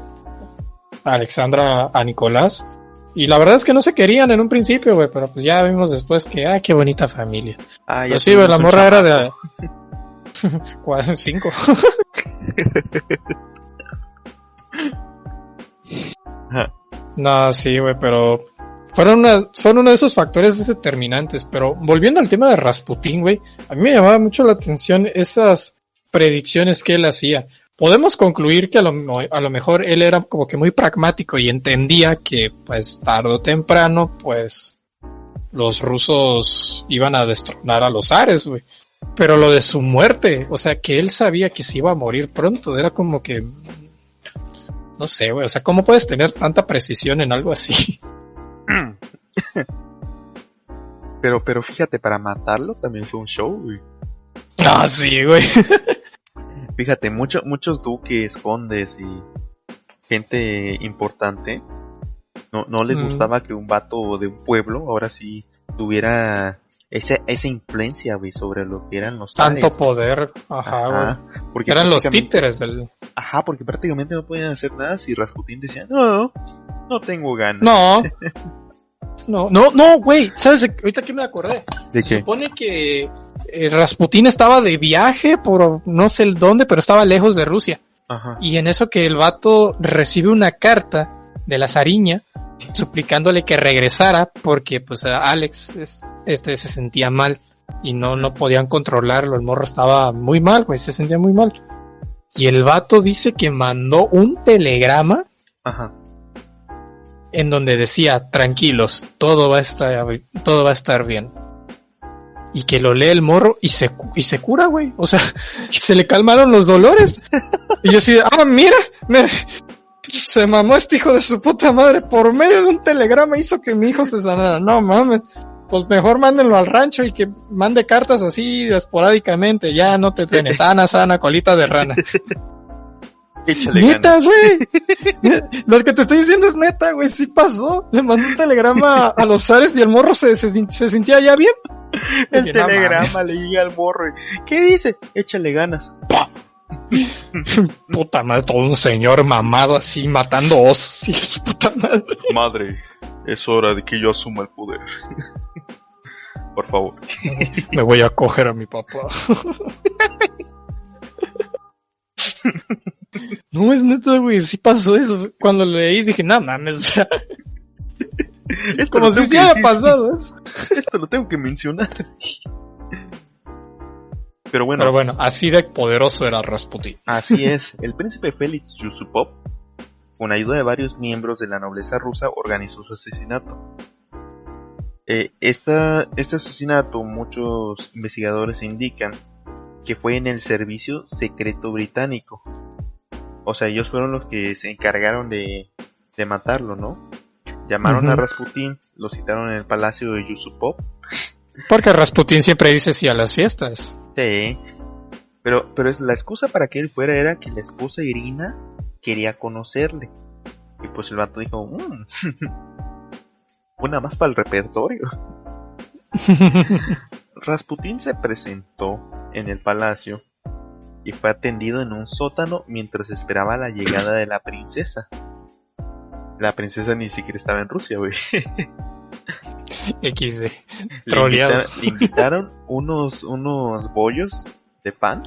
Alexandra a Nicolás. Y la verdad es que no se querían en un principio, güey, pero pues ya vimos después que, ah, qué bonita familia. Ah, Pero sí, güey, la morra era de... [laughs] ¿Cuál? Cinco. [laughs] No, sí, güey, pero fueron, una, fueron uno de esos factores determinantes. Pero volviendo al tema de Rasputín, güey, a mí me llamaba mucho la atención esas predicciones que él hacía. Podemos concluir que a lo, a lo mejor él era como que muy pragmático y entendía que, pues, tarde o temprano, pues, los rusos iban a destronar a los ares, güey. Pero lo de su muerte, o sea, que él sabía que se iba a morir pronto, era como que... No sé, güey, o sea, ¿cómo puedes tener tanta precisión en algo así? [laughs] [laughs] Pero, pero fíjate, para matarlo también fue un show, güey. Ah, sí, güey. [laughs] Fíjate, mucho- muchos duques, condes y gente importante no, no les Mm. gustaba que un vato de un pueblo ahora sí tuviera ese, esa influencia, güey, sobre lo que eran los Tanto poder. Ajá, güey. Porque Eran los títeres del... Ajá, porque prácticamente no podían hacer nada si Rasputín decía, no, no tengo ganas. No. [laughs] No, no, no, güey. ¿Sabes? Ahorita que me acordé. ¿De Se qué? supone que eh, Rasputín estaba de viaje por no sé el dónde, pero estaba lejos de Rusia. Ajá. Y en eso que el vato recibe una carta de la zariña suplicándole que regresara porque pues Alex es- este se sentía mal y no, no podían controlarlo. El morro estaba muy mal, güey, se sentía muy mal. Y el vato dice que mandó un telegrama Ajá. En donde decía, tranquilos, todo va a estar, todo va a estar bien. Y que lo lee el morro y se, y se cura, güey. O sea, [laughs] se le calmaron los dolores. Y yo así, ah, mira, me- se mamó este hijo de su puta madre. Por medio de un telegrama hizo que mi hijo se sanara. No mames. Pues mejor mándenlo al rancho y que mande cartas así esporádicamente. Ya no te tienes [laughs] sana, sana, colita de rana. Neta, güey. [laughs] Lo que te estoy diciendo es neta, güey. Sí pasó. Le mandó un telegrama a los Ares y el morro se, se, se sentía ya bien. El telegrama le llega al morro. y, ¿Qué dice? Échale ganas. [laughs] Puta madre, todo un señor mamado así matando osos. [laughs] Sí, puta madre. Madre, es hora de que yo asuma el poder. Por favor. Me voy a coger a mi papá. [laughs] No, es neta, güey. Sí pasó eso. Cuando lo leí dije, no mames. O sea, Esto como si haya decir, pasado. Esto lo tengo que mencionar. Pero bueno, Pero bueno, así de poderoso era Rasputin. así es. El príncipe Félix Yusupov, con ayuda de varios miembros de la nobleza rusa, organizó su asesinato. Eh, esta- este asesinato, muchos investigadores indican que fue en el servicio secreto británico. O sea, ellos fueron los que se encargaron de, de matarlo, ¿no? Llamaron a. Rasputin, lo citaron en el palacio de Yusupov Porque Rasputin siempre dice sí a las fiestas. Sí. Pero, pero la excusa para que él fuera era que la esposa Irina quería conocerle. Y pues el vato dijo, "Mm, [laughs] una más para el repertorio. [laughs] Rasputín se presentó en el palacio y fue atendido en un sótano mientras esperaba la llegada de la princesa. La princesa ni siquiera estaba en Rusia, güey. [laughs] XD. Le, Troleado. invita- le invitaron unos, unos bollos de pan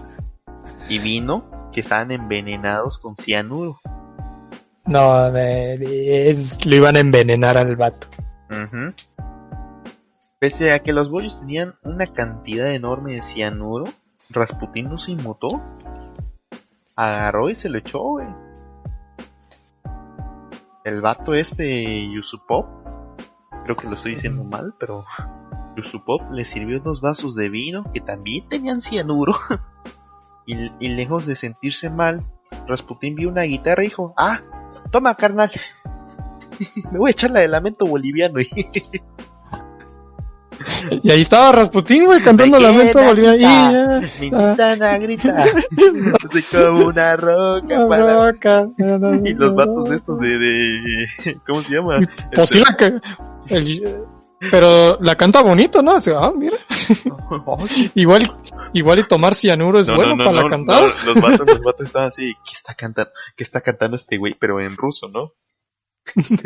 y vino que estaban envenenados con cianuro. No, me- es- lo iban a envenenar al vato. Pese a que los bollos tenían una cantidad enorme de cianuro, Rasputín no se inmutó. Agarró y se lo echó, güey. El vato este, Yusupov, creo que lo estoy diciendo mal, pero [laughs] Yusupov le sirvió dos vasos de vino que también tenían cianuro. [laughs] y, y lejos de sentirse mal, Rasputín vio una guitarra y dijo, ah, toma carnal, [laughs] me voy a echar la de lamento boliviano. Y ahí estaba Rasputin, güey, cantando Me Lamento Boliviano. Y quita. ya. Me invitan a gritar. Soy como una roca para... Roca. [laughs] Y los vatos estos de, de... ¿Cómo se llama? Pues sí la que... el- pero la canta bonito, ¿no? O sea, ah, mira. [laughs] Igual, igual y tomar cianuro es No, bueno no, no, para la cantada. los vatos, los vatos estaban así, ¿qué está cantando? ¿Qué está cantando este güey? Pero en ruso, ¿no? [laughs]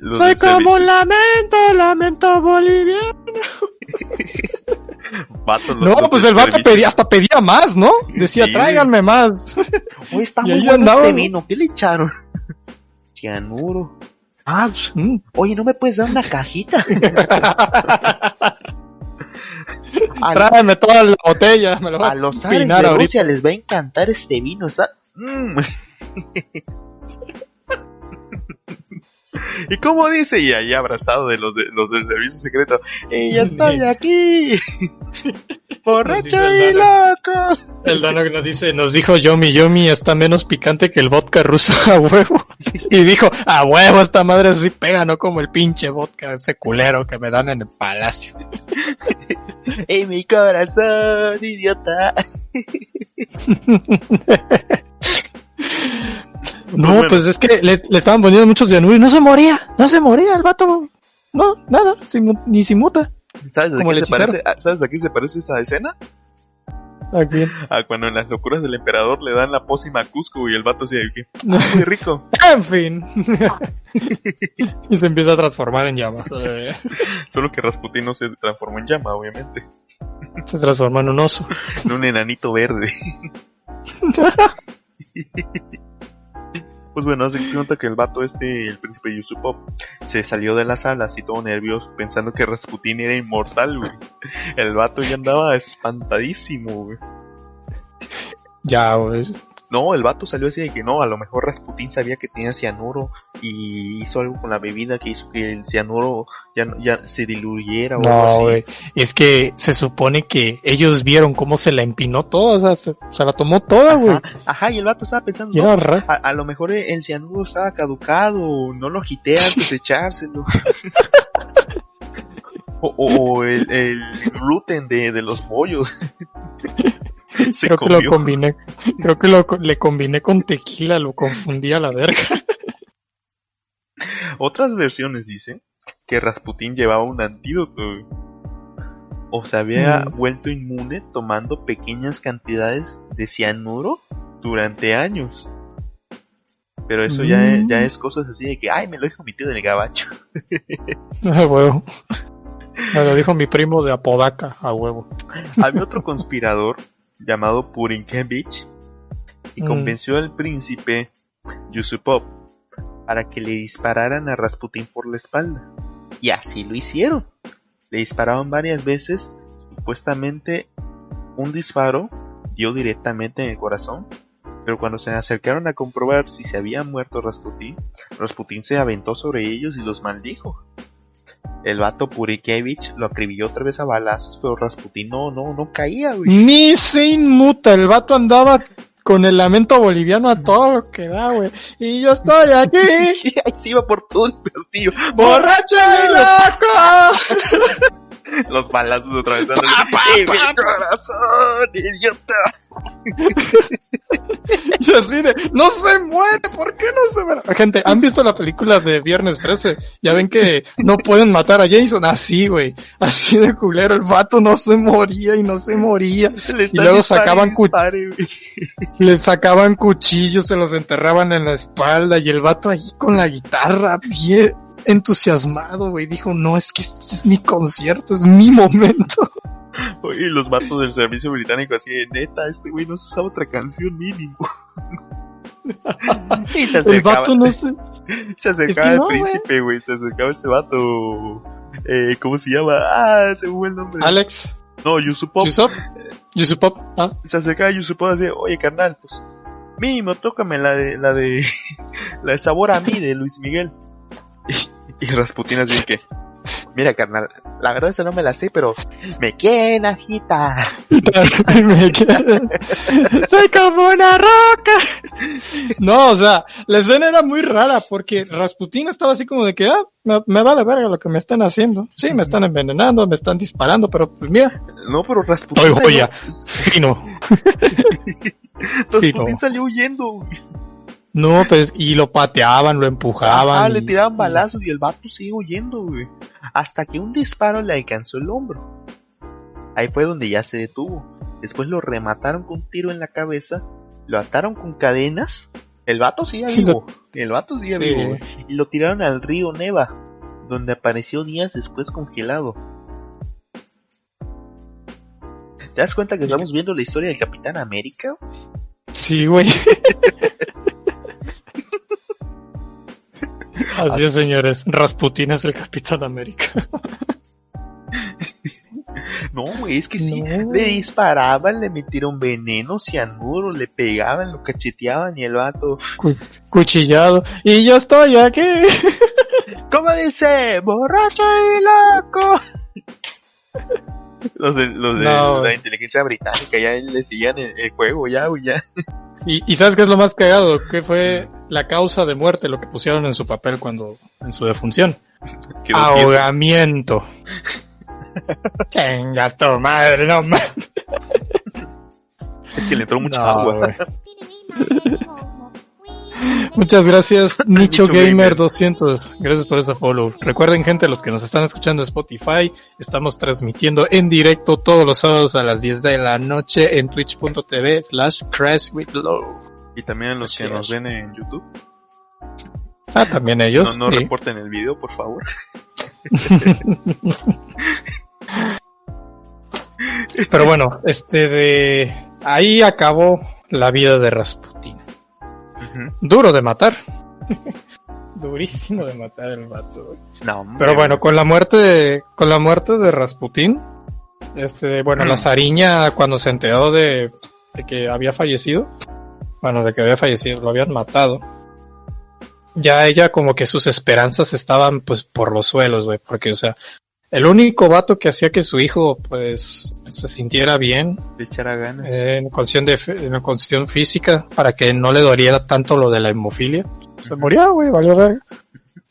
Los Soy como servicio- lamento, lamento boliviano. No, pues el vato pedía, hasta pedía más, ¿no? Decía, Sí. tráiganme más. [laughs] Oye, está Y muy bueno andaba, este ¿no? vino, ¿qué le echaron? Cianuro. Ah, Mm. oye, ¿no me puedes dar una cajita? [laughs] Tráeme toda la botella. Me lo voy a a los ares de ahorita. Rusia les va a encantar este vino, ¿está? Mm. [laughs] [laughs] ¿Y cómo dice? Y ahí abrazado de los, de, los del servicio secreto. Y ya estoy aquí. [laughs] Borracho y loco. El Dano que nos dice, nos dijo Yomi, Yomi está menos picante que el vodka ruso [laughs] a huevo. Y dijo, a huevo, esta madre así pega, no como el pinche vodka ese culero que me dan en el palacio. En mi corazón, idiota. No, bueno. pues es que le, le estaban poniendo muchos cianuro y no se moría, no se moría el vato. No, nada, mu- ni si muta. ¿Sabes a, qué el se parece, a- ¿Sabes a qué se parece esa escena? Aquí. [laughs] A cuando en las locuras del emperador le dan la pócima a Cusco y el vato se dice, "Ah, muy rico. [laughs] En fin. [laughs] y se empieza a transformar en llama. Solo que Rasputín no se transformó en llama, obviamente. Se transforma en un oso. En un enanito verde. [laughs] Pues bueno, hace cuenta que el vato este, el príncipe Yusupov, se salió de la sala así todo nervioso, pensando que Rasputín era inmortal, güey. El vato ya andaba espantadísimo, güey. Ya, güey. No, el vato salió así de que no, a lo mejor Rasputín sabía que tenía cianuro y hizo algo con la bebida que hizo que el cianuro ya, ya se diluyera o algo No, así. güey. Es que se supone que ellos vieron cómo se la empinó toda, o sea, se, se la tomó toda, güey. Ajá, ajá, y el vato estaba pensando, no, a, a lo mejor el cianuro estaba caducado, no lo agité antes de echárselo. [laughs] o o el, el gluten de, de los pollos. [laughs] [laughs] Se creo que lo combiné, creo que lo, le combiné con tequila, lo confundí a la verga. [laughs] Otras versiones dicen que Rasputín llevaba un antídoto. O se había Mm. vuelto inmune tomando pequeñas cantidades de cianuro durante años. Pero eso ya, es, Mm. ya es cosas así de que, ay, me lo dijo mi tío del gabacho. [laughs] A huevo. Me lo dijo mi primo de Apodaca, a huevo. Había otro conspirador llamado Purinkevich y Mm. convenció al príncipe Yusupov para que le dispararan a Rasputín por la espalda. Y así lo hicieron. Le dispararon varias veces, supuestamente un disparo dio directamente en el corazón, pero cuando se acercaron a comprobar si se había muerto Rasputín, Rasputín se aventó sobre ellos y los maldijo. El vato Purikevich lo acribilló otra vez a balazos, pero Rasputín no, no, no caía, güey. Ni se inmuta, el vato andaba con el lamento boliviano a todo lo que da, güey. Y yo estoy aquí, [laughs] Ahí se iba por todo el castillo. borracho y loco. [laughs] [laughs] Los balazos otra vez. ¡En [laughs] mi corazón, idiota! [laughs] Y así de, no se muere, ¿por qué no se muere? Gente, ¿han visto la película de Viernes 13? Ya ven que no pueden matar a Jason, así, güey. Así de culero, el vato no se moría y no se moría. Le están luego sacaban dispare. Le sacaban cuchillos, se los enterraban en la espalda y el vato ahí con la guitarra, bien entusiasmado, güey. Dijo, no, es que este es mi concierto, es mi momento. [laughs] Oye, los vatos del servicio británico así de neta, este güey no se sabe otra canción mínimo. y se El vato no se... [laughs] se acercaba es que el no, príncipe, güey. Se acercaba este vato. Eh, ¿Cómo se llama? Ah, se fue el nombre. Alex, No, Yusupov. Yusuf, Yusupop, ah, se acercaba a Yusupov así, oye carnal, pues mínimo tócame la de la de [laughs] la de sabor a mí de Luis Miguel. Y, Rasputín así que [laughs] mira carnal, la verdad esa no me la sé, pero me quedé- [laughs] Soy como una roca. No, o sea, la escena era muy rara porque Rasputín estaba así como de que, ah, me, me vale verga lo que me están haciendo. Sí, me están envenenando, me están disparando, pero pues mira, No, pero Rasputín Soy salió- joya. [laughs] fino. Sí, no. salió huyendo. No, pues, y lo pateaban, lo empujaban. Ah, le tiraban balazos y el vato sigue huyendo, güey. Hasta que un disparo le alcanzó el hombro. Ahí fue donde ya se detuvo. Después lo remataron con un tiro en la cabeza, lo ataron con cadenas. El vato sigue Sí, vivo. El vato sigue Sí. vivo, güey. Y lo tiraron al río Neva, donde apareció días después congelado. ¿Te das cuenta que estamos viendo la historia del Capitán América? Sí, güey. [laughs] Así es, señores. Rasputín es el Capitán América. [laughs] No, güey, es que sí. No. Le disparaban, le metieron veneno, cianuro, le pegaban, lo cacheteaban y el vato. Cuchillado. Y yo estoy aquí. [laughs] ¿Cómo dice? ¡Borracho y loco! [laughs] Los de, los de No. la inteligencia británica ya le seguían el, el juego, ya, güey, ya. Y, y ¿sabes qué es lo más cagado? Que fue la causa de muerte, lo que pusieron en su papel cuando, en su defunción. Ah. Ahogamiento. [laughs] Chingas tu madre, no mames. Es que le entró mucha No, agua. [laughs] Muchas gracias, Nicho Nicho Gamer. 200. Gracias por ese follow. Recuerden, gente, los que nos están escuchando en Spotify, estamos transmitiendo en directo todos los sábados a las 10 de la noche en twitch.tv slash crash with love. Y también los Así que nos ven en YouTube. Ah, también ellos. No, no sí. reporten el video, por favor. [laughs] Pero bueno, este de ahí acabó la vida de Rasputin. Duro de matar. [laughs] Durísimo de matar el vato. No, Pero bueno, con la muerte de, con la muerte de Rasputin, este, bueno, la zariña cuando se enteró de, de que había fallecido, bueno, de que había fallecido, lo habían matado. Ya ella como que sus esperanzas estaban pues por los suelos, güey, porque o sea, el único vato que hacía que su hijo pues se sintiera bien le echara ganas. eh, en cuestión de en cuestión física para que no le doliera tanto lo de la hemofilia. Se murió, güey, valió ver.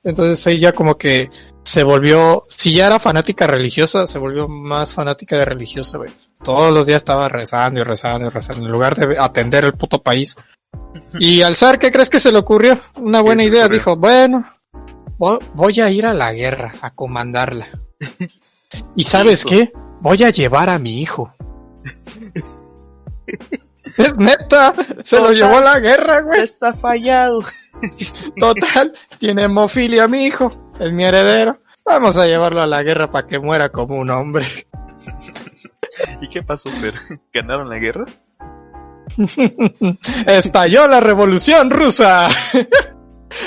Entonces ella como que se volvió, si ya era fanática religiosa, se volvió más fanática de religiosa, güey. Todos los días estaba rezando y rezando y rezando en lugar de atender el puto país. Y al zar, ¿qué crees que se le ocurrió? Una buena idea. ocurrió? Dijo, bueno, vo- voy a ir a la guerra a comandarla. [laughs] ¿Y sabes qué? Voy a llevar a mi hijo. Es neta, se lo Total. llevó a la guerra, güey. Está fallado. [laughs] Total, tiene hemofilia mi hijo, es mi heredero. Vamos a llevarlo a la guerra para que muera como un hombre. [laughs] ¿Y qué pasó, Fer? [laughs] ¿Ganaron la guerra? [laughs] Estalló la revolución rusa.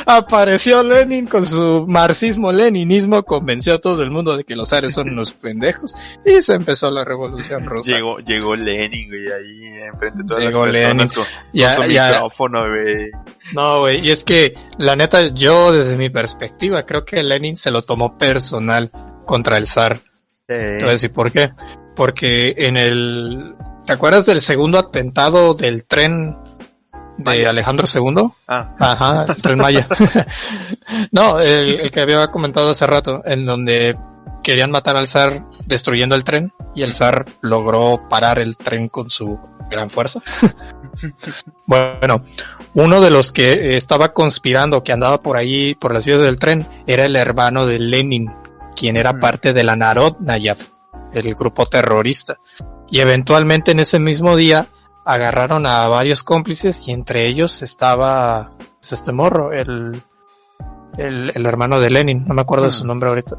Apareció Lenin con su marxismo-leninismo, convenció a todo el mundo de que los zares son unos pendejos y se empezó la revolución rusa. Llegó, llegó Lenin, güey, ahí enfrente de todas Llegó las Lenin. con, Ya- con su ya- micrófono, güey. No, güey, y es que la neta yo desde mi perspectiva creo que Lenin se lo tomó personal contra el zar. Te voy a decir por qué. Porque en el... ¿Te acuerdas del segundo atentado del tren de Maya. Alejandro II? Ah, Ajá, el tren Maya. [laughs] no, el, el que había comentado hace rato, en donde querían matar al zar destruyendo el tren y el zar logró parar el tren con su gran fuerza. [laughs] bueno, uno de los que estaba conspirando, que andaba por ahí, por las vías del tren, era el hermano de Lenin, quien era Mm. parte de la Narodnaya, el grupo terrorista. Y eventualmente en ese mismo día agarraron a varios cómplices y entre ellos estaba pues, este morro, el, el, el hermano de Lenin, no me acuerdo de su Mm. nombre ahorita.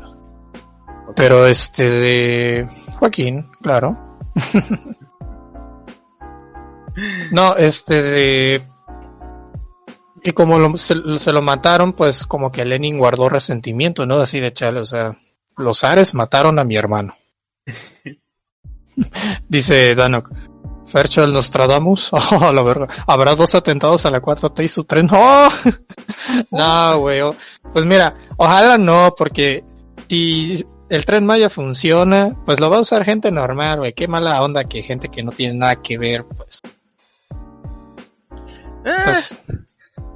Pero este de Joaquín, claro. [laughs] no, este de... Y como lo- se, se lo mataron, pues como que Lenin guardó resentimiento, ¿no? Así de chale, o sea, los Ares mataron a mi hermano. [laughs] Dice Danok. Fercho el Nostradamus. [laughs] Oh, la verga. Habrá dos atentados a la 4T y su tren. ¡Oh! no, güey. Pues mira, ojalá no, porque si el tren Maya funciona, pues lo va a usar gente normal, güey. Qué mala onda que gente que no tiene nada que ver, pues. eh, pues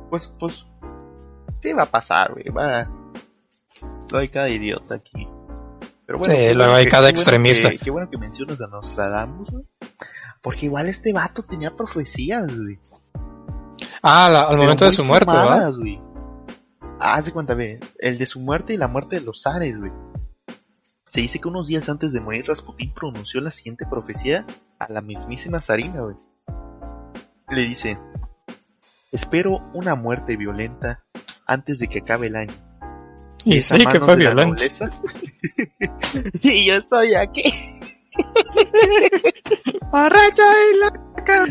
pues, pues, sí va a pasar, güey, va. Hay cada idiota aquí. Pero bueno, Sí, luego hay que- cada bueno extremista. que- Qué bueno que mencionas a Nostradamus, güey. Porque igual este vato tenía profecías, güey. ah, la- al Pero momento de su muerte, ¿verdad? güey. Ah, haz de cuenta, ve. El de su muerte y la muerte de los zares, güey. Se dice que unos días antes de morir Rasputín pronunció la siguiente profecía a la mismísima zarina, güey. Le dice, espero una muerte violenta antes de que acabe el año. Y sí, que fue violento. [laughs] y yo estoy aquí. [laughs] Borracho y loca.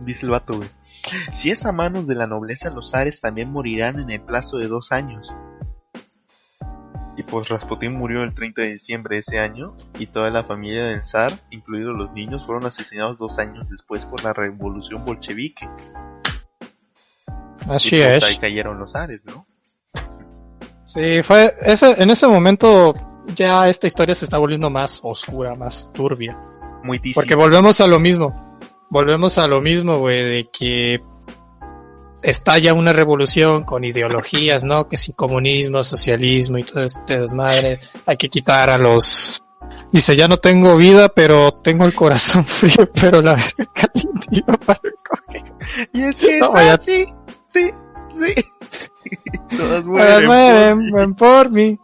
Dice el vato, güey. Si es a manos de la nobleza, los zares también morirán en el plazo de dos años. Y pues Rasputín murió el 30 de diciembre de ese año, y toda la familia del zar, incluidos los niños, fueron asesinados dos años después por la revolución bolchevique. Así y pues es. ahí cayeron los zares, ¿no? Sí, fue ese, en ese momento ya esta historia se está volviendo más oscura, más turbia. Muy difícil. Porque volvemos a lo mismo. Volvemos a lo mismo, güey, de que estalla una revolución con ideologías, ¿no? Que si comunismo, socialismo y todo este desmadre, hay que quitar a los... Dice, ya no tengo vida, pero tengo el corazón [laughs] frío, pero la verga caliente para coger. Y es que No, es así. Sí, sí. Todas Mueren, ven por mí.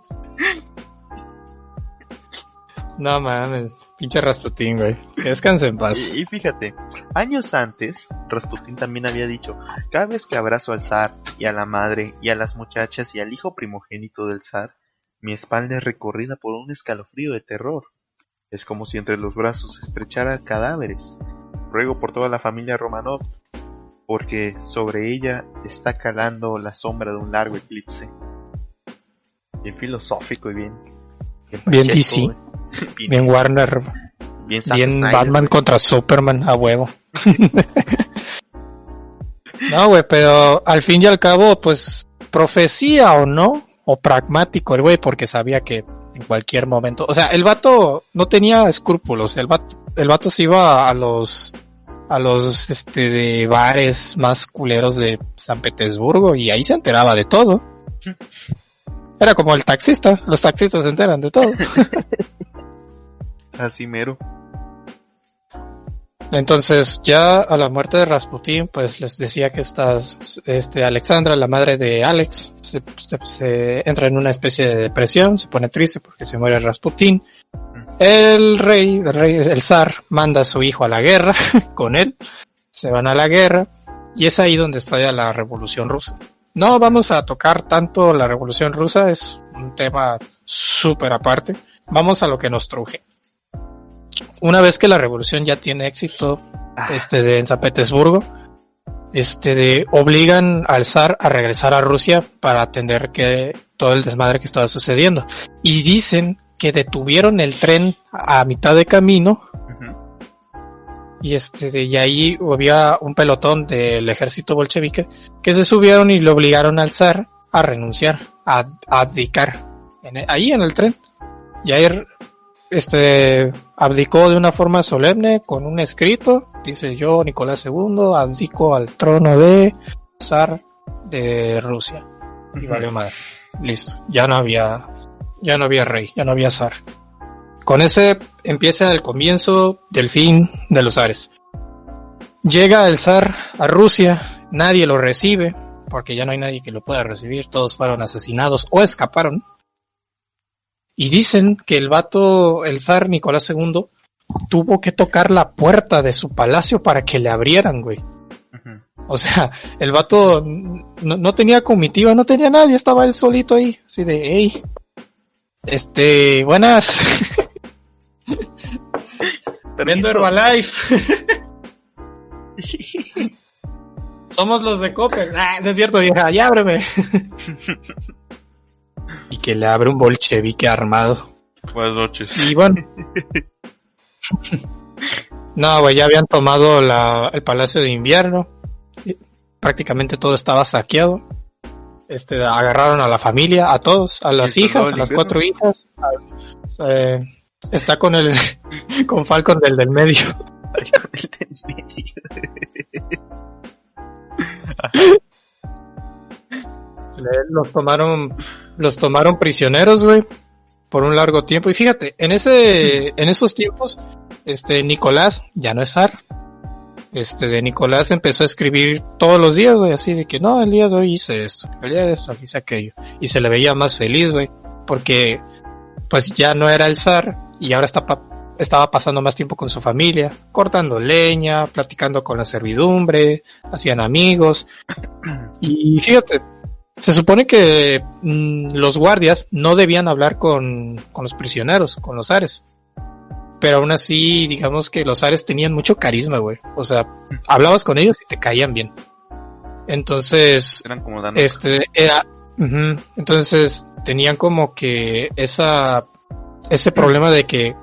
No mames, pinche Rasputín, güey. Que descanse en paz. Y, y fíjate, años antes, Rasputín también había dicho, cada vez que abrazo al zar y a la madre y a las muchachas y al hijo primogénito del zar, mi espalda es recorrida por un escalofrío de terror. Es como si entre los brazos estrechara cadáveres. Ruego por toda la familia Romanov, porque sobre ella está calando la sombra de un largo eclipse. Bien filosófico y bien... Bien pacheco, DC. güey. Bien DC, Warner, bien bien Snyder, Batman contra Superman a huevo. [laughs] no, güey, pero al fin y al cabo, pues, profecía o no, o pragmático el güey, porque sabía que en cualquier momento, o sea, el vato no tenía escrúpulos, el vato, el vato se iba a los, a los, este, de bares más culeros de San Petersburgo y ahí se enteraba de todo. Era como el taxista, los taxistas se enteran de todo. [laughs] Así mero. Entonces, ya a la muerte de Rasputín, pues les decía que esta, este, Alexandra, la madre de Alex, se, se- se entra en una especie de depresión, se pone triste porque se muere Rasputín. El rey, el rey, el zar, manda a su hijo a la guerra [laughs] con él, se van a la guerra, y es ahí donde estalla la revolución rusa. No vamos a tocar tanto la revolución rusa, es un tema súper aparte. Vamos a lo que nos truje. Una vez que la revolución ya tiene éxito, este de en San Petersburgo, este de obligan al zar a regresar a Rusia para atender que todo el desmadre que estaba sucediendo. Y dicen que detuvieron el tren a mitad de camino y este y ahí había un pelotón del ejército bolchevique que se subieron y le obligaron al zar a renunciar, a, a abdicar en e- ahí en el tren. Y ahí este abdicó de una forma solemne con un escrito, dice yo Nicolás II abdico al trono de zar de Rusia. Y valió madre. Listo, ya no había ya no había rey, ya no había zar. Con ese empieza el comienzo del fin de los zares. Llega el zar a Rusia, nadie lo recibe, porque ya no hay nadie que lo pueda recibir, todos fueron asesinados o escaparon. Y dicen que el vato, el zar Nicolás II, tuvo que tocar la puerta de su palacio para que le abrieran, güey. O sea, el vato no, no tenía comitiva, no tenía nadie, estaba él solito ahí, así de, hey, este, buenas, [laughs] vendo. Herbalife. [laughs] Somos los de Coppel. Ah, no es cierto, vieja, ya ábreme. [laughs] y que le abre un bolchevique armado. Buenas noches. Y bueno. no, güey, ya habían tomado la, el Palacio de Invierno. Prácticamente todo estaba saqueado. Este, agarraron a la familia, a todos, a las hijas, a las cuatro hijas. a- eh, está con el, [laughs] con Falcon del del medio. [laughs] Los tomaron, los tomaron prisioneros, güey, por un largo tiempo. Y fíjate, en ese, en esos tiempos, este, Nicolás ya no es zar. Este, de Nicolás empezó a escribir todos los días, güey, así de que no, el día de hoy hice esto, el día de esto hice aquello. Y se le veía más feliz, güey, porque, pues ya no era el zar y ahora estaba pasando más tiempo con su familia, cortando leña, platicando con la servidumbre, hacían amigos. Y fíjate, se supone que mm, los guardias no debían hablar con, con los prisioneros, con los zares. Pero aún así, digamos que los zares tenían mucho carisma, güey. O sea, hablabas con ellos y te caían bien. Entonces, Eran como este era entonces tenían como que esa ese problema de que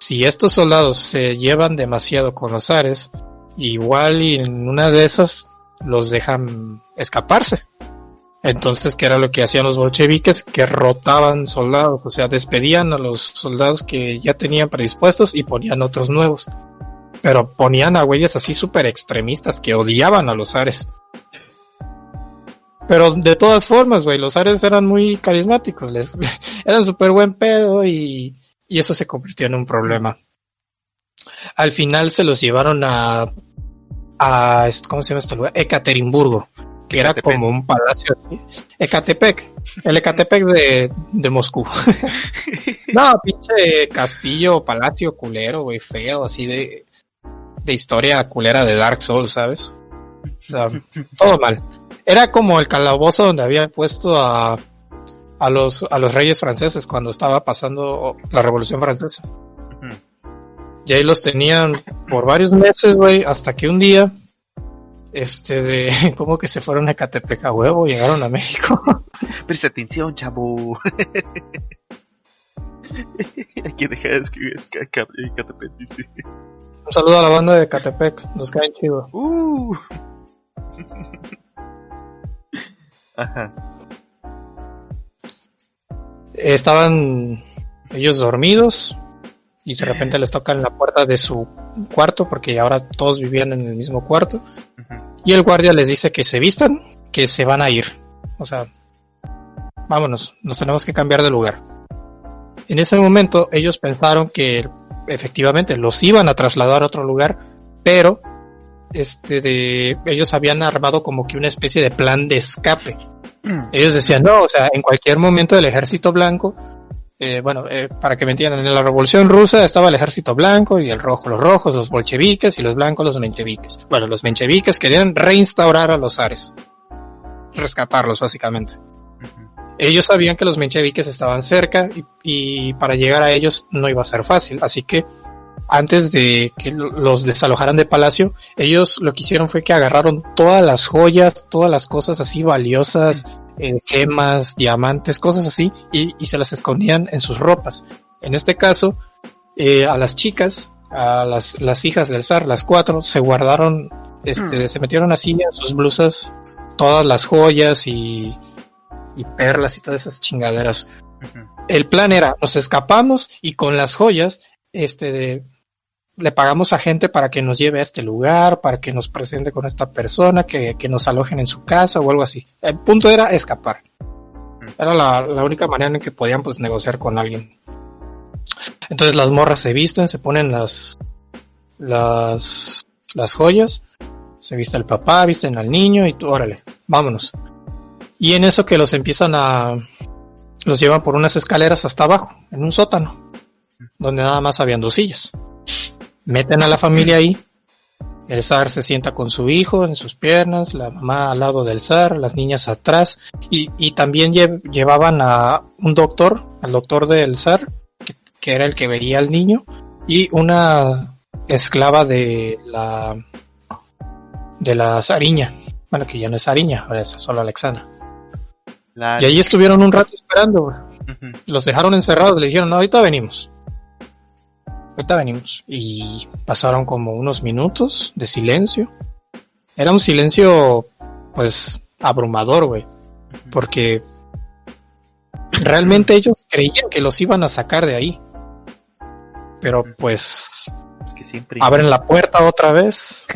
si estos soldados se llevan demasiado con los ares igual y en una de esas los dejan escaparse entonces qué era lo que hacían los bolcheviques que rotaban soldados o sea despedían a los soldados que ya tenían predispuestos y ponían otros nuevos pero ponían a güeyes así súper extremistas que odiaban a los ares pero de todas formas, güey, los Ares eran muy carismáticos, les, [laughs] eran súper buen pedo y, y eso se convirtió en un problema. Al final se los llevaron a, a, ¿cómo se llama este lugar? Ekaterimburgo, que era como un palacio así. Ecatepec, el Ecatepec de, de Moscú. [laughs] no, pinche castillo, palacio culero, güey, feo, así de, de historia culera de Dark Souls, ¿sabes? O sea, todo mal. Era como el calabozo donde habían puesto a, a los, a los reyes franceses cuando estaba pasando la revolución francesa. Y ahí los tenían por varios meses, güey, hasta que un día, este, de, [laughs] como que se fueron a Catepec a huevo, llegaron a México. [laughs] Presta atención, chavo. [laughs] Hay que dejar de escribir Catepec dice. Un saludo a la banda de Catepec, nos caen chido. Uh. Ajá. Estaban ellos dormidos y de repente les tocan la puerta de su cuarto porque ahora todos vivían en el mismo cuarto. Y el guardia les dice que se vistan, que se van a ir. O sea, vámonos, nos tenemos que cambiar de lugar. En ese momento ellos pensaron que efectivamente los iban a trasladar a otro lugar, pero este de ellos habían armado como que una especie de plan de escape. Ellos decían, no, o sea, en cualquier momento el ejército blanco, eh, bueno, eh, para que me entiendan, en la revolución rusa estaba el ejército blanco y el rojo, los rojos, los bolcheviques y los blancos, los mencheviques. Bueno, los mencheviques querían reinstaurar a los zares, rescatarlos básicamente. Ellos sabían que los mencheviques estaban cerca y, y para llegar a ellos no iba a ser fácil, así que antes de que lo- los desalojaran de palacio, ellos lo que hicieron fue que agarraron todas las joyas, todas las cosas así valiosas, eh, gemas, diamantes, cosas así, y, y se las escondían en sus ropas. En este caso, eh, a las chicas, a las, las hijas del zar, las cuatro, se guardaron, este, se metieron así en sus blusas todas las joyas y, y perlas y todas esas chingaderas. El plan era, nos escapamos y con las joyas, este, de, le pagamos a gente para que nos lleve a este lugar, para que nos presente con esta persona, que, que nos alojen en su casa o algo así. El punto era escapar. Era la, la única manera en que podían pues negociar con alguien. Entonces las morras se visten, se ponen las, las, las joyas, se viste el papá, visten al niño y tú, órale, vámonos. Y en eso que los empiezan a, los llevan por unas escaleras hasta abajo, en un sótano, donde nada más habían dos sillas. Meten a la familia ahí, el zar se sienta con su hijo en sus piernas, la mamá al lado del zar, las niñas atrás, y, y también lle- llevaban a un doctor, al doctor del zar, que, que era el que veía al niño, y una esclava de la de la zariña, bueno que ya no es zariña, ahora es solo Alexandra. La- Y ahí estuvieron un rato esperando, los dejaron encerrados, le dijeron, no, ahorita venimos. Ahorita venimos. Y pasaron como unos minutos de silencio. Era un silencio, pues, abrumador, güey. Porque realmente ellos creían que los iban a sacar de ahí. Pero pues Es que siempre. abren la puerta otra vez.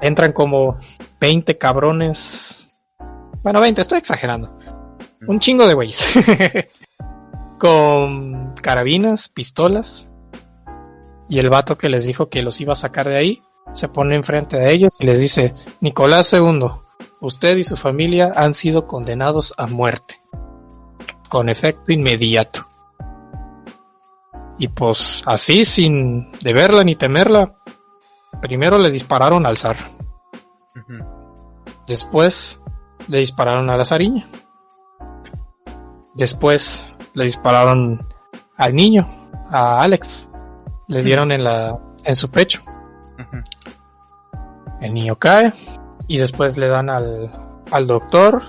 Entran como 20 cabrones. Bueno, 20, estoy exagerando. Un chingo de güeyes. [laughs] Con carabinas, pistolas. Y el vato que les dijo que los iba a sacar de ahí se pone enfrente de ellos y les dice, Nicolás II, usted y su familia han sido condenados a muerte. Con efecto inmediato. Y pues así, sin deberla ni temerla, primero le dispararon al zar. Después le dispararon a la zariña. Después le dispararon al niño, a Alex. Le dieron en la, en su pecho. El niño cae y después le dan al, al doctor,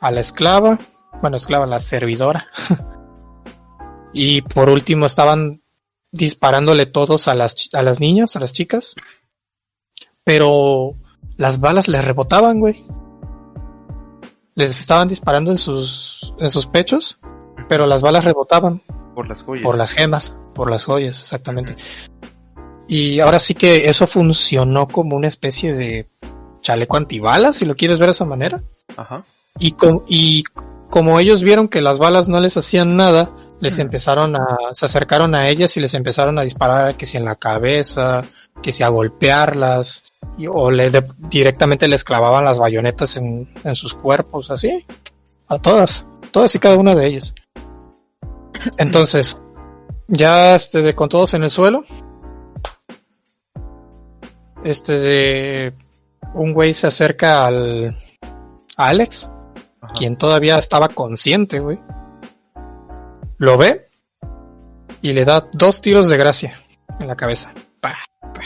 a la esclava, bueno, esclava, la servidora. [laughs] y por último estaban disparándole todos a las, a las niñas, a las chicas. Pero las balas les rebotaban, güey. Les estaban disparando en sus, en sus pechos, pero las balas rebotaban Por las joyas. por las gemas, por las joyas, exactamente. Y ahora sí que eso funcionó como una especie de chaleco antibalas, si lo quieres ver de esa manera. Ajá. Y, y como ellos vieron que las balas no les hacían nada, les empezaron a, se acercaron a ellas y les empezaron a disparar que si en la cabeza, que si a golpearlas, y- o le de- directamente les clavaban las bayonetas en, en sus cuerpos, así, a todas, todas y cada una de ellas. Entonces, ya este, de- con todos en el suelo, este de un güey se acerca al a Alex, Ajá. quien todavía estaba consciente, güey. Lo ve y le da dos tiros de gracia en la cabeza. Pa, pa.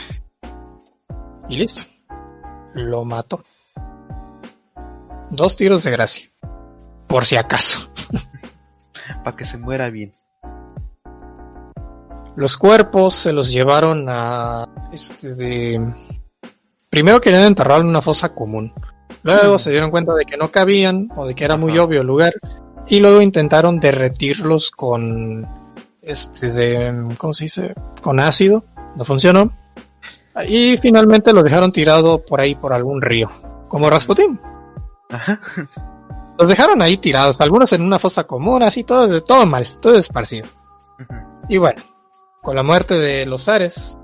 Y listo. Lo mató. Dos tiros de gracia. Por si acaso. [laughs] Para que se muera bien. Los cuerpos se los llevaron a este de primero querían enterrarlo en una fosa común. Luego se dieron cuenta de que no cabían o de que era muy obvio el lugar y luego intentaron derretirlos con este de ¿cómo se dice? con ácido, no funcionó. Y finalmente lo dejaron tirado por ahí por algún río, como Rasputin. Ajá. [laughs] Los dejaron ahí tirados, algunos en una fosa común, así todo todo mal, todo esparcido. Y bueno, con la muerte de los zares,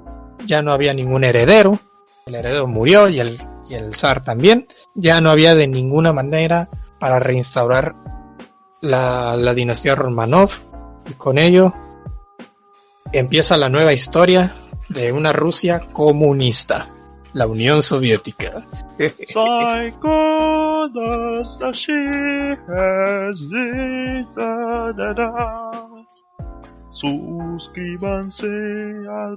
ya no había ningún heredero. El heredero murió y el, y el zar también. Ya no había de ninguna manera para reinstaurar la, la dinastía Romanov. Y con ello empieza la nueva historia de una Rusia comunista, la Unión Soviética. [laughs] Suscríbanse al.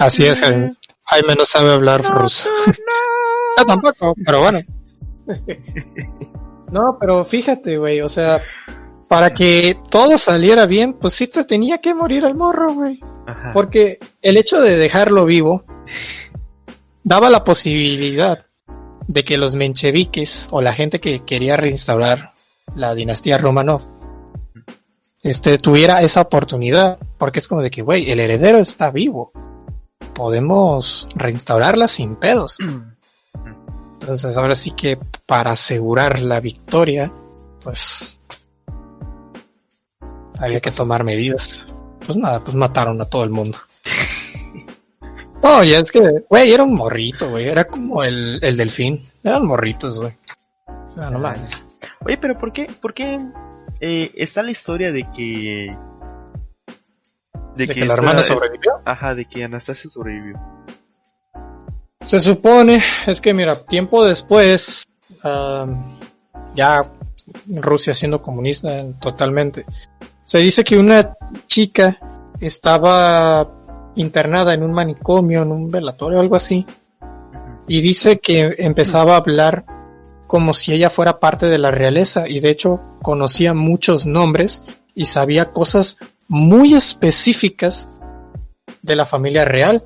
Así es, Jaime. Jaime no sabe hablar ruso. Yo [laughs] tampoco, pero bueno. No, pero fíjate, güey, o sea, para que todo saliera bien, pues sí te tenía que morir el morro, güey. Porque el hecho de dejarlo vivo daba la posibilidad de que los mencheviques o la gente que quería reinstaurar la dinastía Romanov este, tuviera esa oportunidad. Porque es como de que, güey, el heredero está vivo. Podemos reinstaurarla sin pedos. Entonces ahora sí que para asegurar la victoria, pues había que tomar medidas. Pues nada, pues mataron a todo el mundo. Oye, es que, güey, era un morrito, güey. Era como el, el delfín. Eran morritos, güey. O sea, no mames. Oye, pero ¿por qué, por qué eh, está la historia de que... De que, la esta- hermana es- sobrevivió. Ajá, de que Anastasia sobrevivió. Se supone, es que mira, tiempo después, ya Rusia siendo comunista totalmente, se dice que una chica estaba internada en un manicomio, en un velatorio algo así, y dice que empezaba a hablar como si ella fuera parte de la realeza y de hecho conocía muchos nombres y sabía cosas muy específicas de la familia real.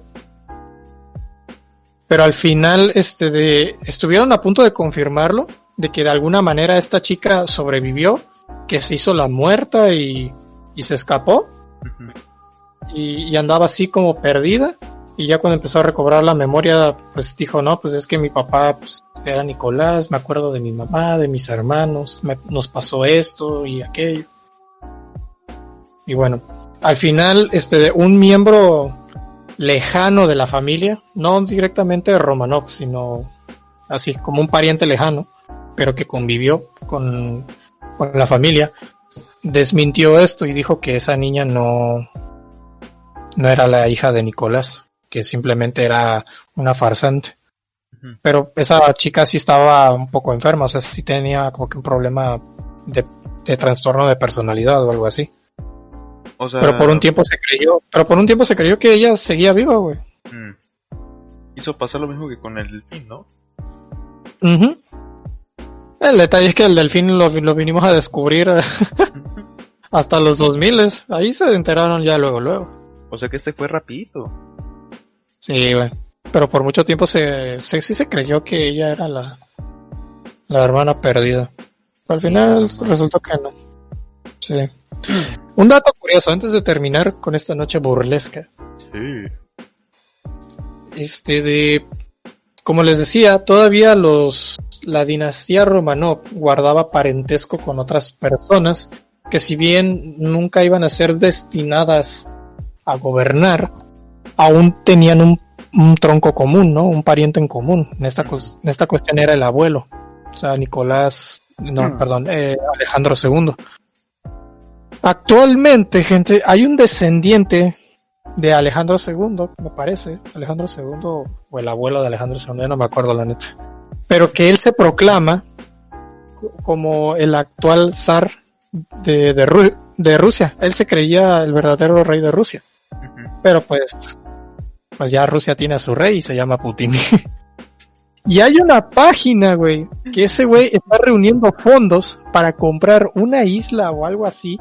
Pero al final, este de, estuvieron a punto de confirmarlo, de que de alguna manera esta chica sobrevivió, que se hizo la muerta y, y se escapó. Y, y andaba así como perdida, y ya cuando empezó a recobrar la memoria, pues dijo, no, pues es que mi papá pues, era Nicolás, me acuerdo de mi mamá, de mis hermanos, me- nos pasó esto y aquello. Y bueno, al final, este, un miembro lejano de la familia, no directamente de Romanov, sino así como un pariente lejano, pero que convivió con, con la familia, desmintió esto y dijo que esa niña no, no era la hija de Nicolás, que simplemente era una farsante. Pero esa chica sí estaba un poco enferma, o sea, sí tenía como que un problema de, de trastorno de personalidad o algo así. O sea, Pero por un tiempo se creyó, pero por un tiempo se creyó que ella seguía viva, güey. mm, hizo pasar lo mismo que con el delfín, ¿no? El detalle es que el delfín lo, lo vinimos a descubrir [laughs] hasta los 2000 Ahí se enteraron ya luego, luego. O sea que este fue rapidito. Sí, güey. Pero por mucho tiempo se, se sí se creyó que ella era la, la hermana perdida. Al final no resultó que no. Sí. Un dato curioso antes de terminar con esta noche burlesca. Sí. Este de como les decía, todavía los la dinastía Romanov guardaba parentesco con otras personas que si bien nunca iban a ser destinadas a gobernar, aún tenían un, un tronco común, ¿no? Un pariente en común. En esta, en esta cuestión era el abuelo. O sea, Nicolás, no, Hmm. perdón, eh, Alejandro II. Actualmente, gente, hay un descendiente de Alejandro II, me parece, Alejandro II o el abuelo de Alejandro II, ya no me acuerdo la neta, pero que él se proclama co- como el actual zar de, de Rusia. Él se creía el verdadero rey de Rusia, Pero pues, pues ya Rusia tiene a su rey y se llama Putin. [laughs] y hay una página, güey, que ese güey está reuniendo fondos para comprar una isla o algo así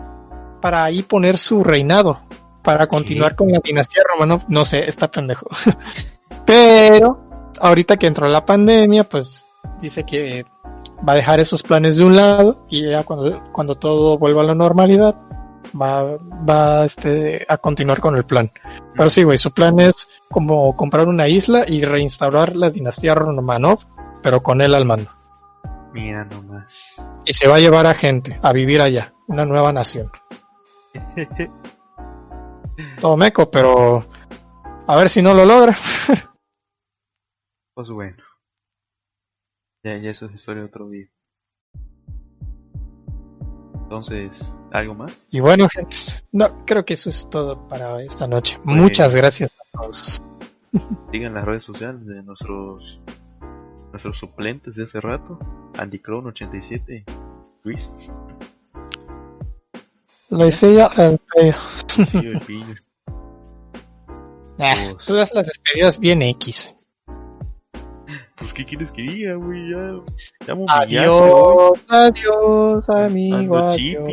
para ahí poner su reinado, para continuar con la dinastía Romanov. No sé, está pendejo. [laughs] Pero ahorita que entró la pandemia, pues dice que va a dejar esos planes de un lado y ya cuando, cuando todo vuelva a la normalidad va, va este, a continuar con el plan. Pero sí, güey, su plan es como comprar una isla y reinstaurar la dinastía Romanov, pero con él al mando. Mira nomás. Y se va a llevar a gente a vivir allá, una nueva nación. [laughs] todo meco, pero a ver si no lo logra. [laughs] Pues bueno. Ya, ya eso es historia de otro día. Entonces, ¿algo más? Y bueno, gente, no, creo que eso es todo para esta noche. Muchas gracias a todos. Sigan las redes sociales de nuestros nuestros suplentes de hace rato. Andy Crown 87. Luis. Lo hice ya el. Pillo, el pillo. Ah, Pues- tú das las despedidas bien X. Pues, ¿qué quieres que diga, güey? Ya. Ya. Adiós, adiós, amigo. Adiós.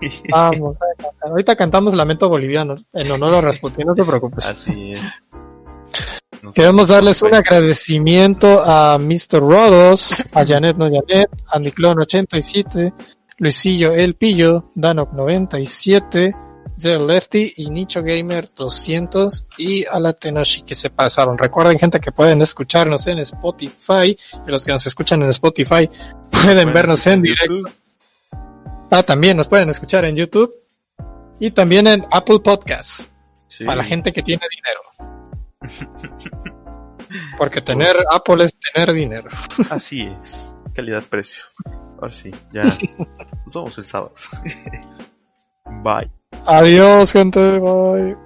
[laughs] Vamos a cantar. Ahorita cantamos Lamento Boliviano en honor a Rasputin, no te preocupes. Así es. Queremos darles un agradecimiento a Mr. Rodos, a Janet No Janet, a Niclon87, Luisillo El Pillo, Danok97, The Lefty y Nicho Gamer 200 y a la Tenoshi que se pasaron. Recuerden gente que pueden escucharnos en Spotify y los que nos escuchan en Spotify pueden Bueno, vernos en directo. YouTube. Ah, también nos pueden escuchar en YouTube y también en Apple Podcasts. Sí. Para la gente que tiene dinero. [laughs] Porque tener Apple es tener dinero. [laughs] Así es. Calidad-precio. Ahora sí, ya. [laughs] Nos vemos el sábado. Bye. Adiós, gente. Bye.